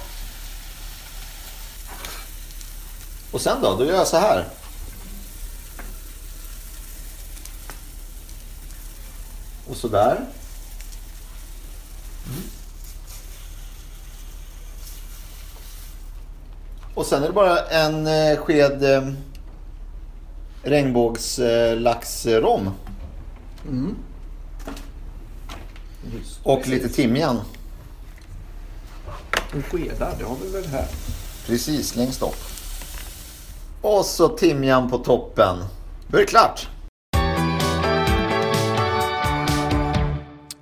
Och sen då? Då gör jag så här. Och så där. Och sen är det bara en eh, sked eh, regnbågslaxrom. Just Och precis. lite timjan. En skedar, det har vi väl här. Precis, längst upp. Och så timjan på toppen. Då är det klart.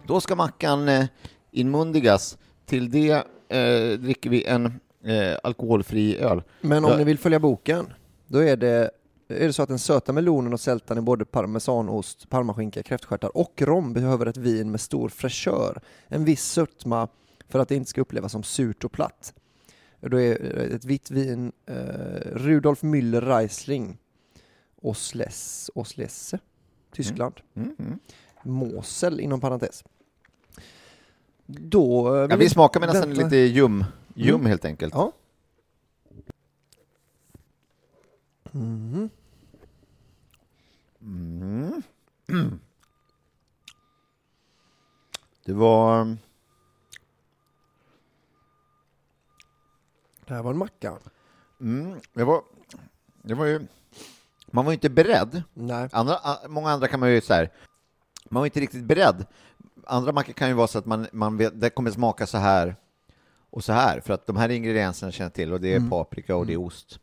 Då ska mackan eh, inmundigas. Till det eh, dricker vi en eh, alkoholfri öl. Men om Ja. ni vill följa boken, då är det, är det så att den söta melonen och sältan i både parmesanost, parmaskinka, kräftstjärtar och rom behöver ett vin med stor fräschör, en viss sötma för att det inte ska upplevas som surt och platt. Då är ett vitt vin eh, Rudolf Müller Riesling Osles, Oslesse, Tyskland. Mm, mm. Mosel inom parentes. Då... eh, Ja, vi smakar med nästan lite ljum. Ljum Mm. helt enkelt. Ja. Mhm. Mm. Det var... Det här var en macka. Mm, det var... Det var ju... Man var ju inte beredd. Nej. Andra, många andra kan man ju så här... Man var inte riktigt beredd. Andra mackor kan ju vara så att man, man vet, det kommer smaka så här och så här, för att de här ingredienserna känner till, och det är paprika och det är ost.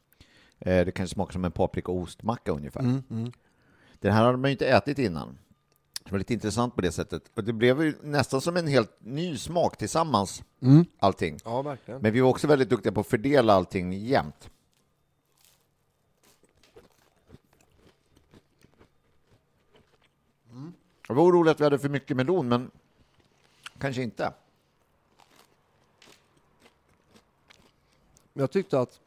Eh, det kanske smakar som en paprika och ostmacka ungefär. Mm, Den här hade man ju inte ätit innan. Det var lite intressant på det sättet. Och det blev ju nästan som en helt ny smak tillsammans, allting. Ja, verkligen. Men vi var också väldigt duktiga på att fördela allting jämnt. Jag var orolig att vi hade för mycket melon, men kanske inte. Jag tyckte att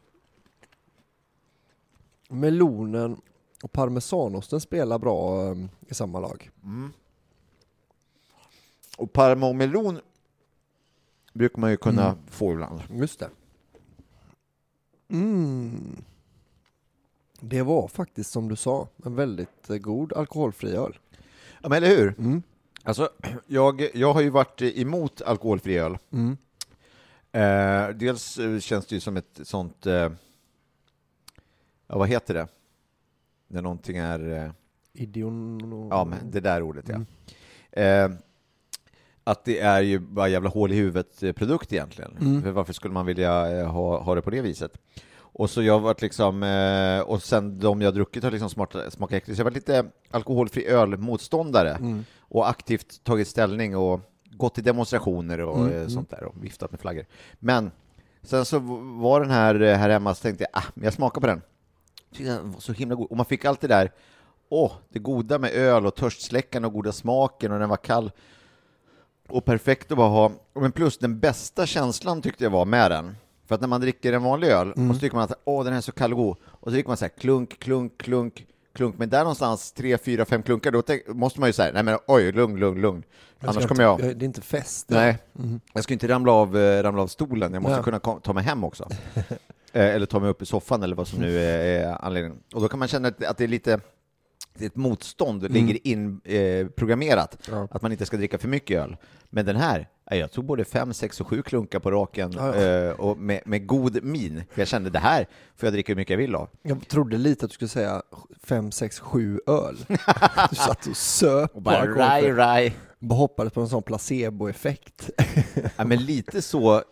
melonen och parmesanosten spelar bra eh, i samma lag. Och parma och melon brukar man ju kunna få ibland. Just det. Mm. Det var faktiskt som du sa, en väldigt eh, god alkoholfri öl. Ja, men eller hur? Alltså, jag, jag har ju varit emot alkoholfri öl. Eh, dels eh, känns det ju som ett sånt... Eh, ja, vad heter det? När någonting är... Eh, Idion ja, men det där ordet, ja. Eh, att det är ju bara jävla hål i huvudet-produkt egentligen. För varför skulle man vilja eh, ha, ha det på det viset? Och så jag varit liksom, eh, och sen de jag druckit har liksom smakat, smakat äckligt. Så jag har varit lite alkoholfri öl-motståndare och aktivt tagit ställning och gått till demonstrationer och eh, sånt där och viftat med flaggor. Men sen så var den här eh, här hemma så tänkte jag, ah, men jag smakar på den. Tyckte den var så himla god. Och man fick allt det där, åh, det goda med öl och törstsläckande och goda smaken och den var kall och perfekt att bara ha. Men plus den bästa känslan tyckte jag var med den. För att när man dricker en vanlig öl och så tycker man att åh, den är så kall och god. Och så dricker man så här klunk, klunk, klunk, klunk. Men där någonstans, tre, fyra, fem klunkar, då måste man ju säga, nej men oj, lugn, lugn, lugn. Jag Annars kommer jag... Det är inte fest. Nej, jag ska inte ramla av, eh, ramla av stolen. Jag måste Ja. kunna ta mig hem också. Eh, eller ta mig upp i soffan eller vad som nu är, är anledningen. Och då kan man känna att, det är lite ett motstånd, ligger inprogrammerat, eh, Ja. att man inte ska dricka för mycket öl. Men den här, eh, jag tog både fem, sex och sju klunkar på raken Ja, ja. eh, och med, med god min. Jag kände det här får jag dricka hur mycket jag vill av. Jag trodde lite att du skulle säga fem, sex, sju öl. Du satt och söp Och bara raj, raj. Bara hoppades på en sån placeboeffekt. Ja, men lite så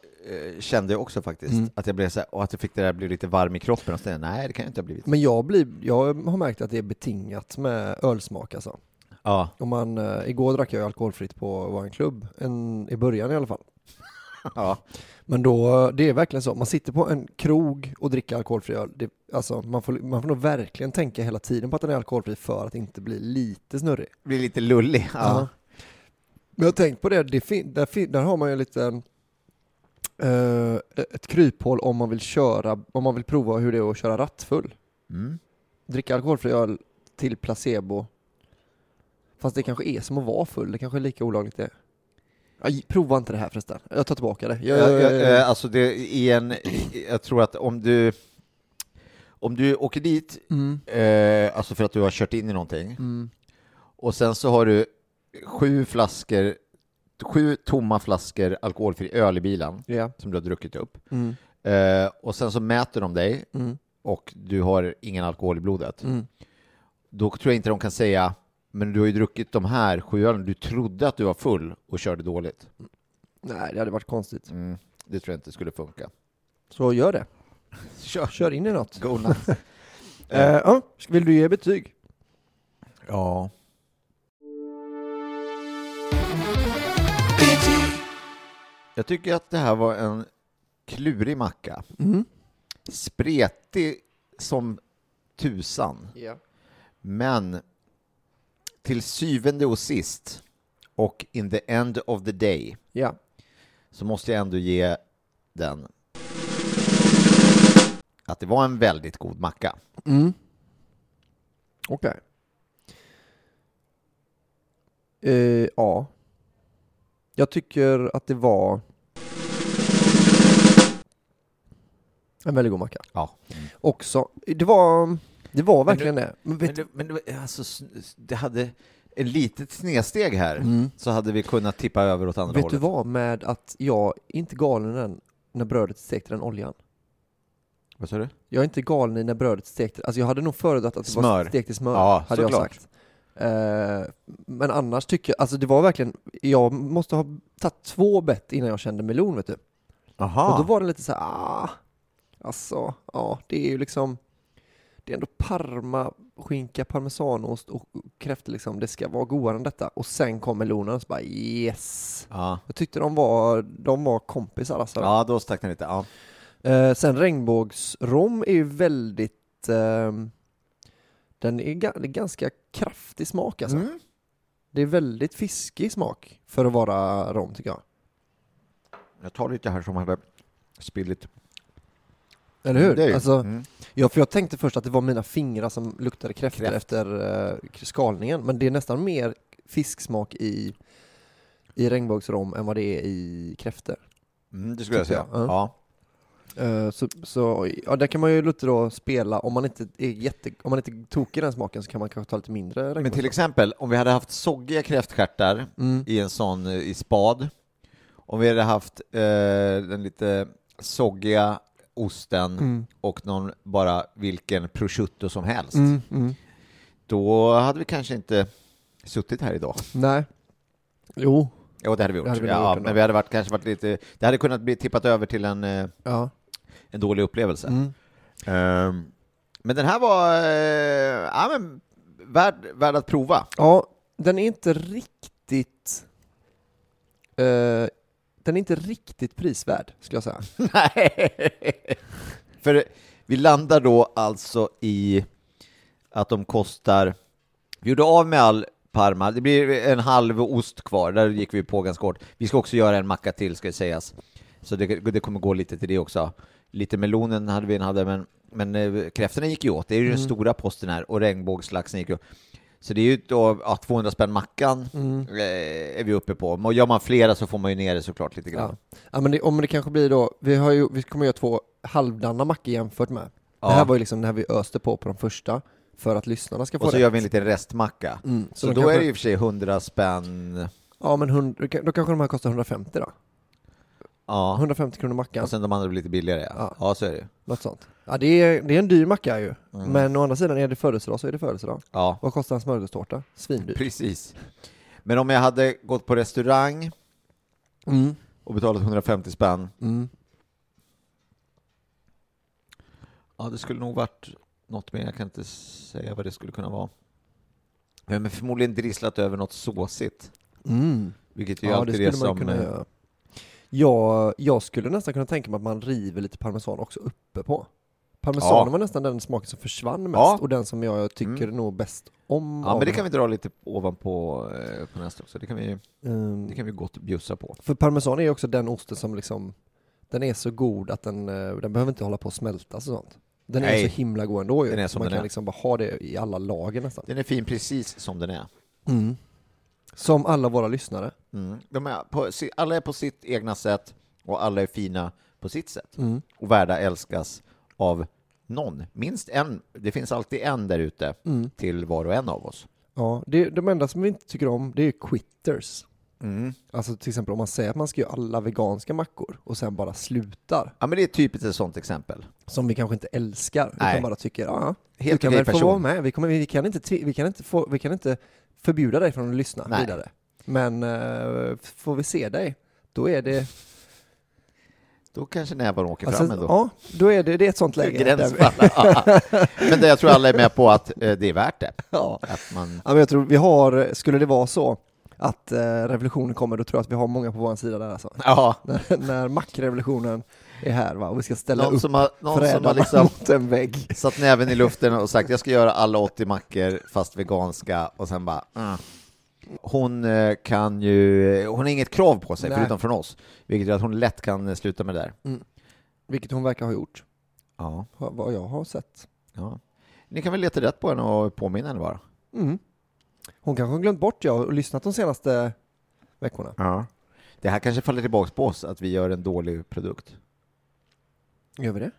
kände jag också faktiskt. Mm. Att jag blev så här, och att jag fick det där bli lite varm i kroppen och så nej det kan jag inte ha blivit. Men jag, blir, jag har märkt att det är betingat med ölsmak alltså. Ja, Om man, eh, igår drack jag alkoholfritt på vår klubb, en, i början i alla fall. ja. Men då, det är verkligen så, man sitter på en krog och dricker alkoholfri öl. Det, alltså, man, får, man får nog verkligen tänka hela tiden på att den är alkoholfri för att inte bli lite snurrig. blir lite lullig. Ja. Men jag har tänkt på det, det fin, där, fin, där har man ju lite eh, ett kryphål om man vill köra, om man vill prova hur det är att köra rattfull. Mm. Dricka alkoholfri öl till placebo. Fast det kanske är som att vara full, det kanske är lika olagligt det. Aj, prova inte det här förresten. Jag tar tillbaka det. Jag, Jag, jag, eh, alltså det är en, jag tror att om du, om du åker dit, mm, eh, alltså för att du har kört in i någonting, mm, och sen så har du sju flaskor, sju tomma flaskor alkoholfri öl i bilen ja. som du har druckit upp, Mm, eh, och sen så mäter de dig mm, och du har ingen alkohol i blodet, mm. då tror jag inte de kan säga men du har ju druckit de här sju ölen, du trodde att du var full och körde dåligt. Nej, det hade varit konstigt. Mm, det tror jag inte skulle funka. Så gör det. Kör, Kör in i något. go nuts. Eh, vill du ge betyg? Ja. Jag tycker att det här var en klurig macka. Mm. Spretig som tusan. Ja. Men till syvende och sist och in the end of the day Ja. så måste jag ändå ge den att det var en väldigt god macka. Mm. Okej. Eh, ja. Jag tycker att det var en väldigt god macka. Ja. Också. Det var... Det var verkligen det. Men Men vet, men det, alltså, s- det hade ett litet snedsteg här, Mm. så hade vi kunnat tippa över åt andra vet hållet. du vad med att jag är inte galen den när brödet är stekt i den oljan? Vad sa du? Jag är inte galen i när brödet är stekt, alltså jag hade nog föredragit att det Smör. var stekt i smör, Ja, hade jag såklart. sagt. Eh, men annars tycker jag, alltså det var verkligen, jag måste ha tagit två bett innan jag kände melon vet du. Jaha. Och då var det lite så här, ah, alltså, ja, det är ju liksom, det är ändå parma, skinka, parmesanost och kräftor liksom, det ska vara godare än detta. Och sen kom melonen och så bara yes! Ja. Jag tyckte de var, de var kompisar alltså. ja, då stack den lite. Ja. Eh, sen regnbågsrom är ju väldigt, ehm, den är, ga- det är ganska kraftig smak alltså. Mm. Det är väldigt fiskig smak för att vara rom tycker jag. Jag tar lite här som hade spillit. Eller hur? Det är ju- Alltså, mm. Ja, för jag tänkte först att det var mina fingrar som luktade kräftor Kräft. efter uh, skalningen, men det är nästan mer fisksmak i, i regnbågsrom än vad det är i kräftor. Mm, det skulle jag Tycker säga. jag, Ja. Eh, så, så ja, där kan man ju lite då spela, om man inte är jätte, om man inte tokig i den smaken så kan man kanske ta lite mindre Men till regnbågsrom. exempel, om vi hade haft soggiga kräftstjärtar Mm. i en sån eh, i spad, om vi hade haft eh, den lite soggiga osten Mm. och någon bara vilken prosciutto som helst, Mm, mm. då hade vi kanske inte suttit här idag. Nej. Jo. Jo, det hade vi gjort. Hade vi ja, men vi hade varit, kanske varit lite, det hade kunnat bli tippat över till en, eh, Ja. en dålig upplevelse. Ehm, men den här var eh, ja, men, värd, värd att prova. Ja, den är inte riktigt eh, den är inte riktigt prisvärd, skulle jag säga. Nej. För vi landar då alltså i att de kostar... Vi gjorde av med all Parma. Det blir en halv ost kvar. Där gick vi på ganska hårt. Vi ska också göra en macka till, ska det sägas. Så det, det kommer gå lite till det också. Lite melonen hade vi hade, men, men eh, kräftorna gick ju åt. Det är ju den stora posten här. Och regnbågslaxen gick ju Så det är ju då, ja, 200 spänn mackan eh, är vi uppe på. Och gör man flera så får man ju ner det såklart lite grann. Ja. ja men det, om det kanske blir då, vi, har ju, vi kommer göra två halvdana mackor jämfört med. Ja. Det här var ju liksom när vi öste på på de första för att lyssnarna ska få Och så rätt. gör vi en liten restmacka. Mm, Så, de då kanske- är det i och för sig 100 spänn. Ja men hund, då kanske de här kostar 150 då? Ja. 150 kronor mackan, Och sen de andra blir lite billigare. Ja, Ja. ja så är det. något sånt. Ja det är, det är en dyr macka ju, Mm. men å andra sidan är det födelsedag så är det födelsedag. Ja, Vad kostar en smörgåstårta? Svindyr. precis. Men om jag hade gått på restaurang Mm. och betalat 150 spänn, Mm. ja det skulle nog varit något mer. Jag kan inte säga vad det skulle kunna vara. Men förmodligen drisslat över något såsigt. Mm. Vilket ju Ja det alltid det, man som... kunna eh, göra. Jag, jag skulle nästan kunna tänka mig att man river lite parmesan också uppe på. Parmesanen Ja. var nästan den smaken som försvann mest Ja. och den som jag tycker Mm. nog bäst om. Ja, men det de kan vi dra lite ovanpå eh, på nästa också. Det kan vi. Mm. det kan vi gott bjussa på. För parmesan är ju också den osten som liksom, den är så god att den, eh, den behöver inte hålla på att smältas och sånt. Den är Nej. så himla god ändå ju. Den är som man den kan är. liksom bara ha det i alla lager nästan. Den är fin precis som den är. Mm. Som alla våra lyssnare. Mm. De är på, alla är på sitt egna sätt och alla är fina på sitt sätt. Mm. Och värda älskas av någon. Minst en. Det finns alltid en där ute Mm. till var och en av oss. Ja, det, de enda som vi inte tycker om det är quitters. Mm. Alltså till exempel om man säger att man ska göra alla veganska mackor och sen bara slutar. Ja, men det är typiskt ett sånt exempel. Som vi kanske inte älskar, Nej. utan bara tycker, ja, du Helt kan okej väl få person. vara med. Vi, kommer, vi, kan inte, vi, kan inte få, vi kan inte förbjuda dig från att lyssna Nej. vidare. Men eh, får vi se dig, då är det, Då kanske nävarna åker alltså, fram ändå. ja, då är det, det är ett sånt läge. Gränsfall. men det, jag tror alla är med på att eh, det är värt det. ja. Att man, ja, men jag tror vi har, skulle det vara så att eh, revolutionen kommer, då tror jag att vi har många på vår sida där alltså. ja, När, när mackrevolutionen är här va, och vi ska ställa någon upp som har, någon som har liksom mot en vägg. satt näven i luften och sagt jag ska göra alla 80 mackor fast veganska och sen bara mm. Hon eh, kan ju, hon har inget krav på sig Nej. förutom från oss, vilket gör att hon lätt kan eh, sluta med det där. Vilket hon verkar ha gjort, Ja, vad vad jag har sett. ja. Ni kan väl leta rätt på henne och påminna henne bara. Mm. Hon kanske har glömt bort jag och lyssnat de senaste veckorna. Ja. Det här kanske faller tillbaka på oss, att vi gör en dålig produkt. Gör vi det?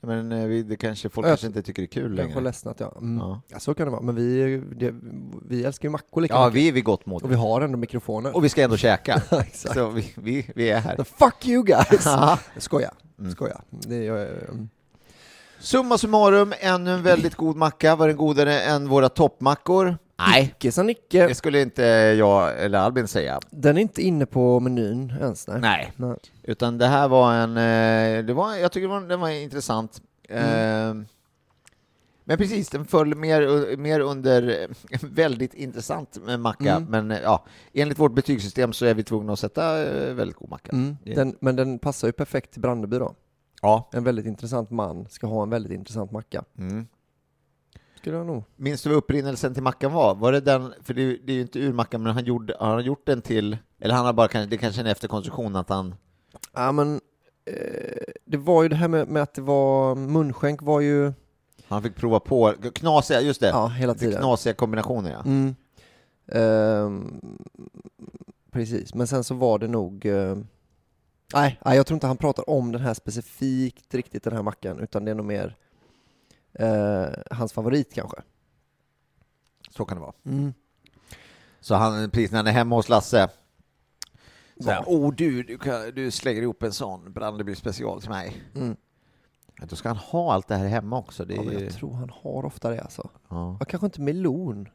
Men eh, vi, det kanske folk Ja, kanske inte tycker det är kul Kanske längre. ledsnat ja. Mm. Ja, ja. Så kan det vara, men vi, det, vi älskar ju mackor lika ja mycket. vi är vid gott mod. Och vi har ändå mikrofoner. Och vi ska ändå käka. Exakt. Så vi, vi, vi är här. The fuck you guys! Ja. Skoja, Mm. skoja. Det är, mm. Summa summarum, ännu en väldigt god macka. Var den godare än våra toppmackor? Nej, Icke sa Nicke. det skulle inte jag eller Albin säga. Den är inte inne på menyn ens. Nej. Nej, Nej. utan det här var en, eh, det var, jag tycker den var intressant. Mm. Eh, Men precis, den föll mer, mer under en väldigt intressant macka, Mm. men eh, ja, enligt vårt betygssystem så är vi tvungna att sätta eh, väldigt god macka. Mm. Den, men den passar ju perfekt till Brandeby då. Ja. En väldigt intressant man ska ha en väldigt intressant macka. Mm. Skulle jag nog. Minns du vad upprinnelsen till mackan var? Var det den, för det, är- det är ju inte ur mackan, men han gjorde, har han gjort den till, eller han har bara kanske, det kanske är en efterkonstruktion att han, Ja men eh, det var ju det här med, med att det var munskänk var ju han fick prova på, knasiga, just det, ja hela tiden. knasiga kombinationer ja. Mm. Ehm, precis, men sen så var det nog eh, Nej, nej, jag tror inte han pratar om den här specifikt riktigt den här mackan utan det är nog mer eh, hans favorit kanske. Så kan det vara. Mm. Så han, precis när han är hemma hos Lasse, så här, åh du, du, kan, du slänger ihop en sån Brandeby special till mig. Mm. Ja, Då ska han ha allt det här hemma också. Det Ja, men ju, jag tror han har ofta det alltså. ja. Kanske inte melon.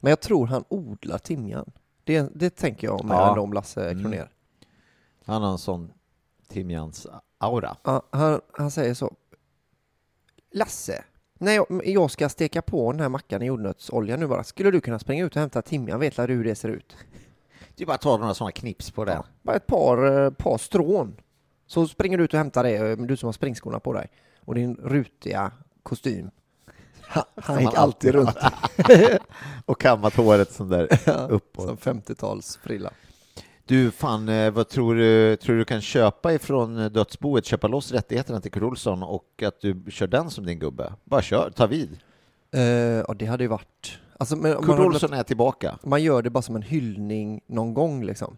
Men jag tror han odlar timjan. Det, det tänker jag med Ja. om Lasse Mm. Kronér. Han har en sån timjans aura. Ja, han, han säger så. Lasse, när jag, jag ska steka på den här mackan i jordnötsolja nu bara, skulle du kunna springa ut och hämta timjan? Vet du hur det ser ut? Det är bara att ta några såna knips på det. Bara ett par, eh, par strån. Så springer du ut och hämtar det, eh, du som har springskorna på dig. Och din rutiga kostym. Ha, han gick alltid alltid runt Och kammat håret sån där uppåt. som 50-talsfrilla. Du, fan, eh, vad tror du, tror du kan köpa ifrån eh, dödsboet, köpa loss rättigheterna till Kurt Olsson och att du kör den som din gubbe? Bara kör, ta vid. Uh, ja, det hade ju varit... Alltså, men, Kurt Olsson är tillbaka. man gör det bara som en hyllning någon gång liksom.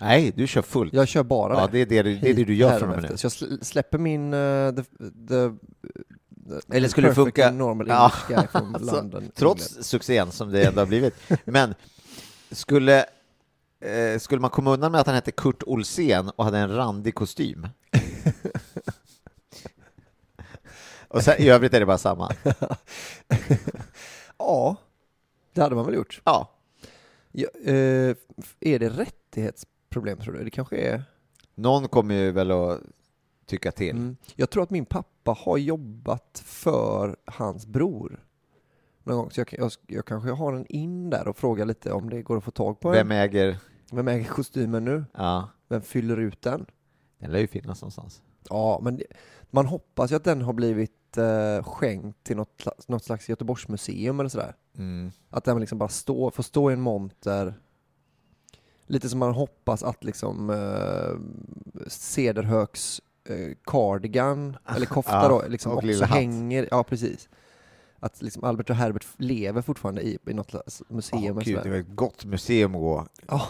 Nej, du kör fullt. Jag kör bara Ja, det. är det, du- det, är det du gör från och med nu. Så jag sl- släpper min... uh, the, the, the, Eller skulle det funka- normal Ja, guy from alltså, London. Trots succén som det ändå har blivit. Men skulle, eh, skulle man komma undan med att han hette Kurt Olsén och hade en randig kostym? och sen, i övrigt är det bara samma. Ja, det hade man väl gjort. Ja, Ja, eh, är det rättighetsproblem tror du? Det kanske är... någon kommer ju väl att tycka till. Mm. Jag tror att min pappa har jobbat för hans bror. Någon gång. Så jag, jag, jag kanske har en in där och frågar lite om det går att få tag på Vem en. äger? Vem äger kostymen nu? Ja, Vem fyller ut den? den lär ju finnas någonstans. Ja, men det, man hoppas ju att den har blivit eh, skänkt till något, något slags Göteborgsmuseum eller sådär. Mm. Att den liksom bara står, får stå i en monter. Lite som man hoppas att liksom eh, Cederhöks eh, cardigan, eller kofta Ja, då, liksom och också hatt. hänger. Ja, precis. Att liksom Albert och Herbert lever fortfarande i, i något museum. Eller gud, det var ett gott museum att gå. Ja,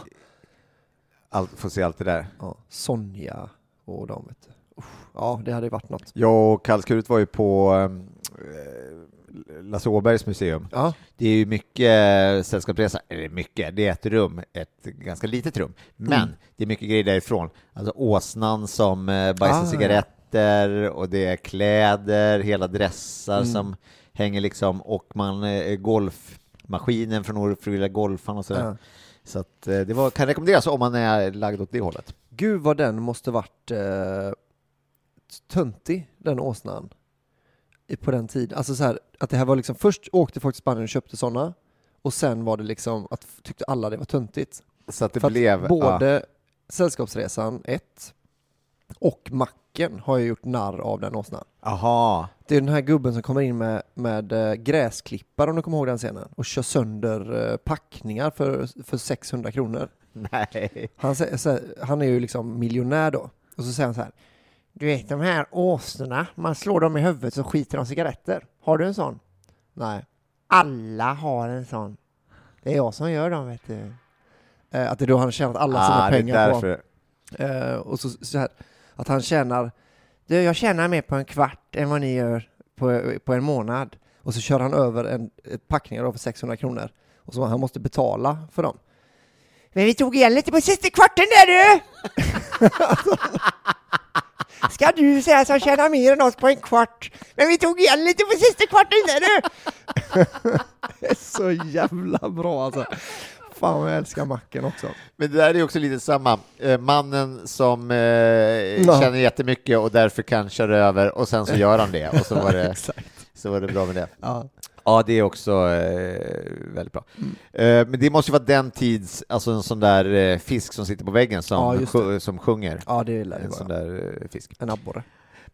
Allt, få se allt det där. ja, Sonja och de vet du. Ja, det hade ju varit något. Jag och Kallskuret var ju på eh, Lasse Åbergs museum. Ja, Det är ju mycket sällskapsresa, eller mycket, det är ett rum, ett ganska litet rum, men Mm. det är mycket grejer därifrån. Alltså åsnan som eh, bajsar Ah, cigaretter och det är kläder, hela dressar Mm. som hänger liksom och man eh, golfmaskinen från ofrivilliga golfan och sådär. ja. Så att eh, det var, kan rekommenderas om man är lagd åt det hållet. Gud vad den måste varit eh, töntig, den åsnan. I- På den tiden. Alltså så här, att det här var liksom, först åkte folk till Spanien och köpte sådana och sen var det liksom att tyckte alla det var töntigt. Så att det För att blev... ja. både Sällskapsresan 1 och Macken har ju gjort narr av den åsnan. Aha. Det är den här gubben som kommer in med, med eh, gräsklippare om du kommer ihåg den scenen och kör sönder eh, packningar för, för 600 kronor. Nej. Han, säger, han är ju liksom miljonär då. Och så säger han så här. Du vet de här åsnorna, man slår dem i huvudet så skiter de cigaretter. Har du en sån? Nej. Alla har en sån. Det är jag som gör dem vet du. Eh, att det är då han tjänat alla sina ah, är pengar på. Eh, och så, så här, att han tjänar du, jag tjänar mer på en kvart än vad ni gör på, på en månad. Och så kör han över en packning packningar för 600 kronor. Och så han måste betala för dem. Men vi tog igen lite på sista kvarten där du! Ska du säga som tjänar mer än oss på en kvart? Men vi tog igen lite på sista kvarten där du! det är så jävla bra alltså. Fan vad jag älskar macken också. Men det där är också lite samma. Eh, mannen som eh, känner jättemycket och därför kan köra över och sen så gör han det och så var det, så var det bra med det. Ja. Ja, det är också eh, väldigt bra. Mm. Eh, men det måste ju vara den tids, alltså en sån där eh, fisk som sitter på väggen som, Ja, som sjunger. ja, det lär det En sån där eh, fisk. En abborre.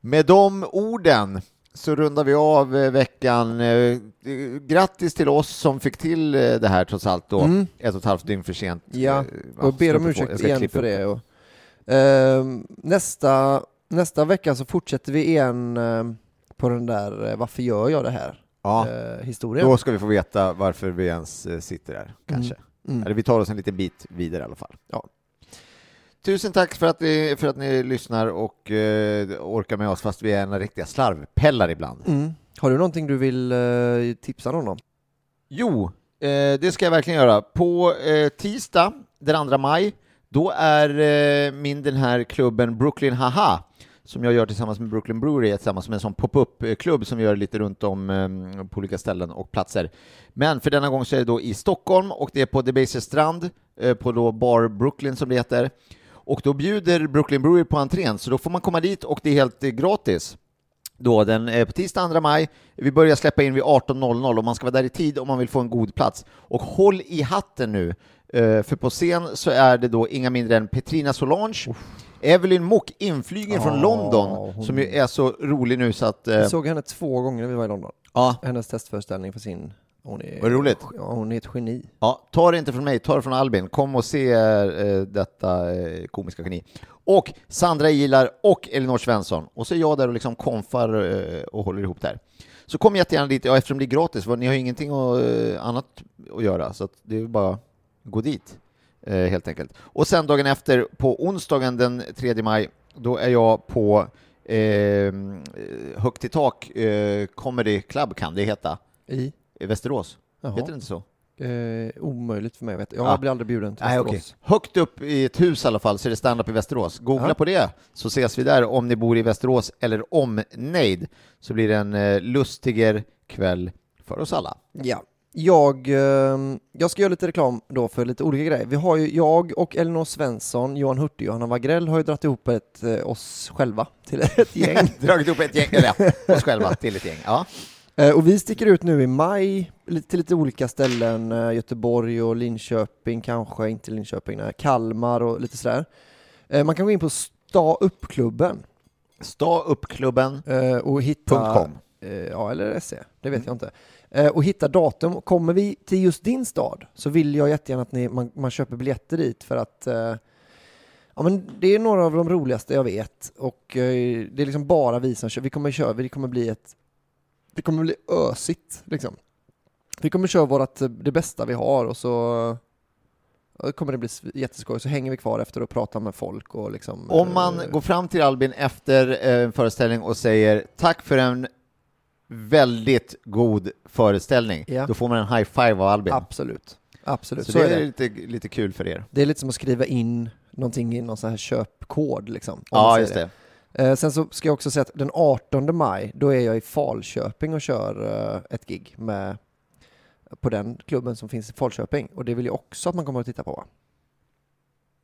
Med de orden så rundar vi av eh, veckan. Eh, Grattis till oss som fick till eh, det här trots allt då, Mm. ett och ett halvt dygn för sent. Ja, och ber om ursäkt igen för det. Och, ehm, nästa, nästa vecka så fortsätter vi igen ehm, på den där varför gör jag det här Ja, historien. då ska vi få veta varför vi ens sitter här, kanske. Mm. Eller vi tar oss en liten bit vidare i alla fall. Ja. Tusen tack för att ni, för att ni lyssnar och eh, orkar med oss fast vi är en riktiga slarvpellar ibland. Mm. Har du någonting du vill eh, tipsa någon om? Jo, eh, det ska jag verkligen göra. På eh, tisdag den 2 maj, då är eh, min den här klubben Brooklyn Haha som jag gör tillsammans med Brooklyn Brewery, tillsammans med en sån pop-up-klubb som vi gör lite runt om eh, på olika ställen och platser. Men för denna gång så är det då i Stockholm och det är på Debaser strand, eh, på då Bar Brooklyn som det heter. Och då bjuder Brooklyn Brewery på entrén, så då får man komma dit och det är helt eh, gratis då den, eh, på tisdag 2 maj. Vi börjar släppa in vid 18.00 och man ska vara där i tid om man vill få en god plats. Och håll i hatten nu, eh, för på scen så är det då inga mindre än Petrina Solange, Evelyn Mock, inflygen från Ja, London, hon- som ju är så rolig nu så att... Eh, Jag såg henne två gånger när vi var i London. ja, Hennes testföreställning för sin... Hon är, Vad roligt. Ja, hon är ett geni. Ja, ta det inte från mig, ta det från Albin. Kom och se eh, detta eh, komiska geni. Och Sandra Ilar och Elinor Svensson. Och så är jag där och liksom konfar eh, och håller ihop där. Så kom jättegärna dit, ja, eftersom det är gratis, för ni har ju ingenting att, eh, annat att göra, så att det är bara att gå dit, eh, helt enkelt. Och sen dagen efter, på onsdagen den 3 maj, då är jag på eh, Högt i tak eh, Comedy Club, kan det heta, I? I Västerås. Jaha. Heter det inte så? Eh, omöjligt för mig att veta. Jag Ja. blir aldrig bjuden till Nej, Västerås. okej. Högt upp i ett hus i alla fall så är det stand-up i Västerås. Googla Ja. på det så ses vi där om ni bor i Västerås eller omnejd så blir det en eh, lustiger kväll för oss alla. Ja. Jag, eh, jag ska göra lite reklam då för lite olika grejer. Vi har ju, jag och Elinor Svensson, Johan Hurtig och Hanna Wagrell har ju dragit ihop ett, eh, oss själva till ett gäng. Dragit upp ett gäng, eller ja, oss själva till ett gäng. Ja. Eh, och vi sticker ut nu i maj till lite olika ställen, eh, Göteborg och Linköping kanske, inte Linköping, nej, Kalmar och lite sådär. Eh, man kan gå in på Sta upp-klubben Stauppklubben.com. eh, och hitta... Eh, ja, eller SE, det vet jag inte. Och hitta datum. Kommer vi till just din stad så vill jag jättegärna att ni, man, man köper biljetter dit för att ja, men det är några av de roligaste jag vet och det är liksom bara vi som kör. Vi kommer köra, det kommer bli ett det kommer bli ösigt liksom. Vi kommer köra vårat, det bästa vi har och så kommer det bli jätteskoj. Så hänger vi kvar efter och pratar med folk och liksom... Om man eh, går fram till Albin efter eh, en föreställning och säger tack för en väldigt god föreställning, Ja. då får man en high five av Albin. Absolut. Absolut, Så, så, det är det. lite, lite kul för er. Det är lite som att skriva in någonting i någon sån här köpkod liksom. Ja, just det. Eh, sen så ska jag också säga att den 18 maj, då är jag i Falköping och kör eh, ett gig med på den klubben som finns i Falköping. Och det vill jag också att man kommer att titta på?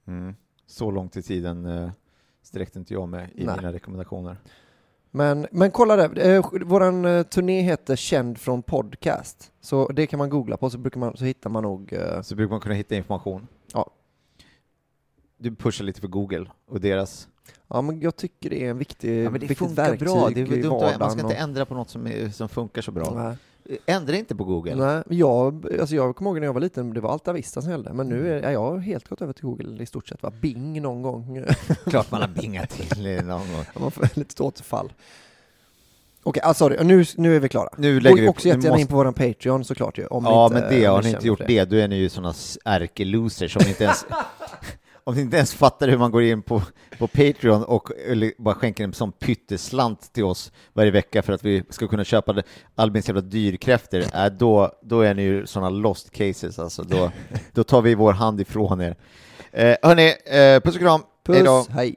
Mm. Så långt i tiden eh, sträckte inte jag med i Nej. mina rekommendationer. Men, men kolla där, eh, våran eh, turné heter Känd från podcast. Så det kan man googla på så, brukar man, så hittar man nog... eh, Så brukar man kunna hitta information. Ja. Du pushar lite för Google och deras... ja men jag tycker det är en viktig, Ja, men det viktigt funkar verktyg bra. Det är i dumt att, man ska inte ändra på något som, är, som funkar så bra. Nej. Ändra inte på Google. Nej, jag, alltså jag kommer ihåg när jag var liten, det var Alta Vista som gällde. Men nu är ja, jag har helt gått över till Google i stort sett. Va? Bing någon gång. Klart man har bingat till någon gång. Man får ett litet återfall. Okej, ah, sorry, nu, nu är vi klara. Nu lägger och vi också jättegärna in måste- på våran Patreon såklart ju. Om Ja, inte, men det har ni inte gjort det. Då är ni ju såna ärkelosers som inte ens... om ni inte ens fattar hur man går in på, på Patreon och bara skänker en sån pytteslant till oss varje vecka för att vi ska kunna köpa Albins jävla dyrkräftor, äh, då, då är ni ju sådana lost cases alltså. Då, då tar vi vår hand ifrån er. Eh, hörni, eh, puss och kram. Puss, hej.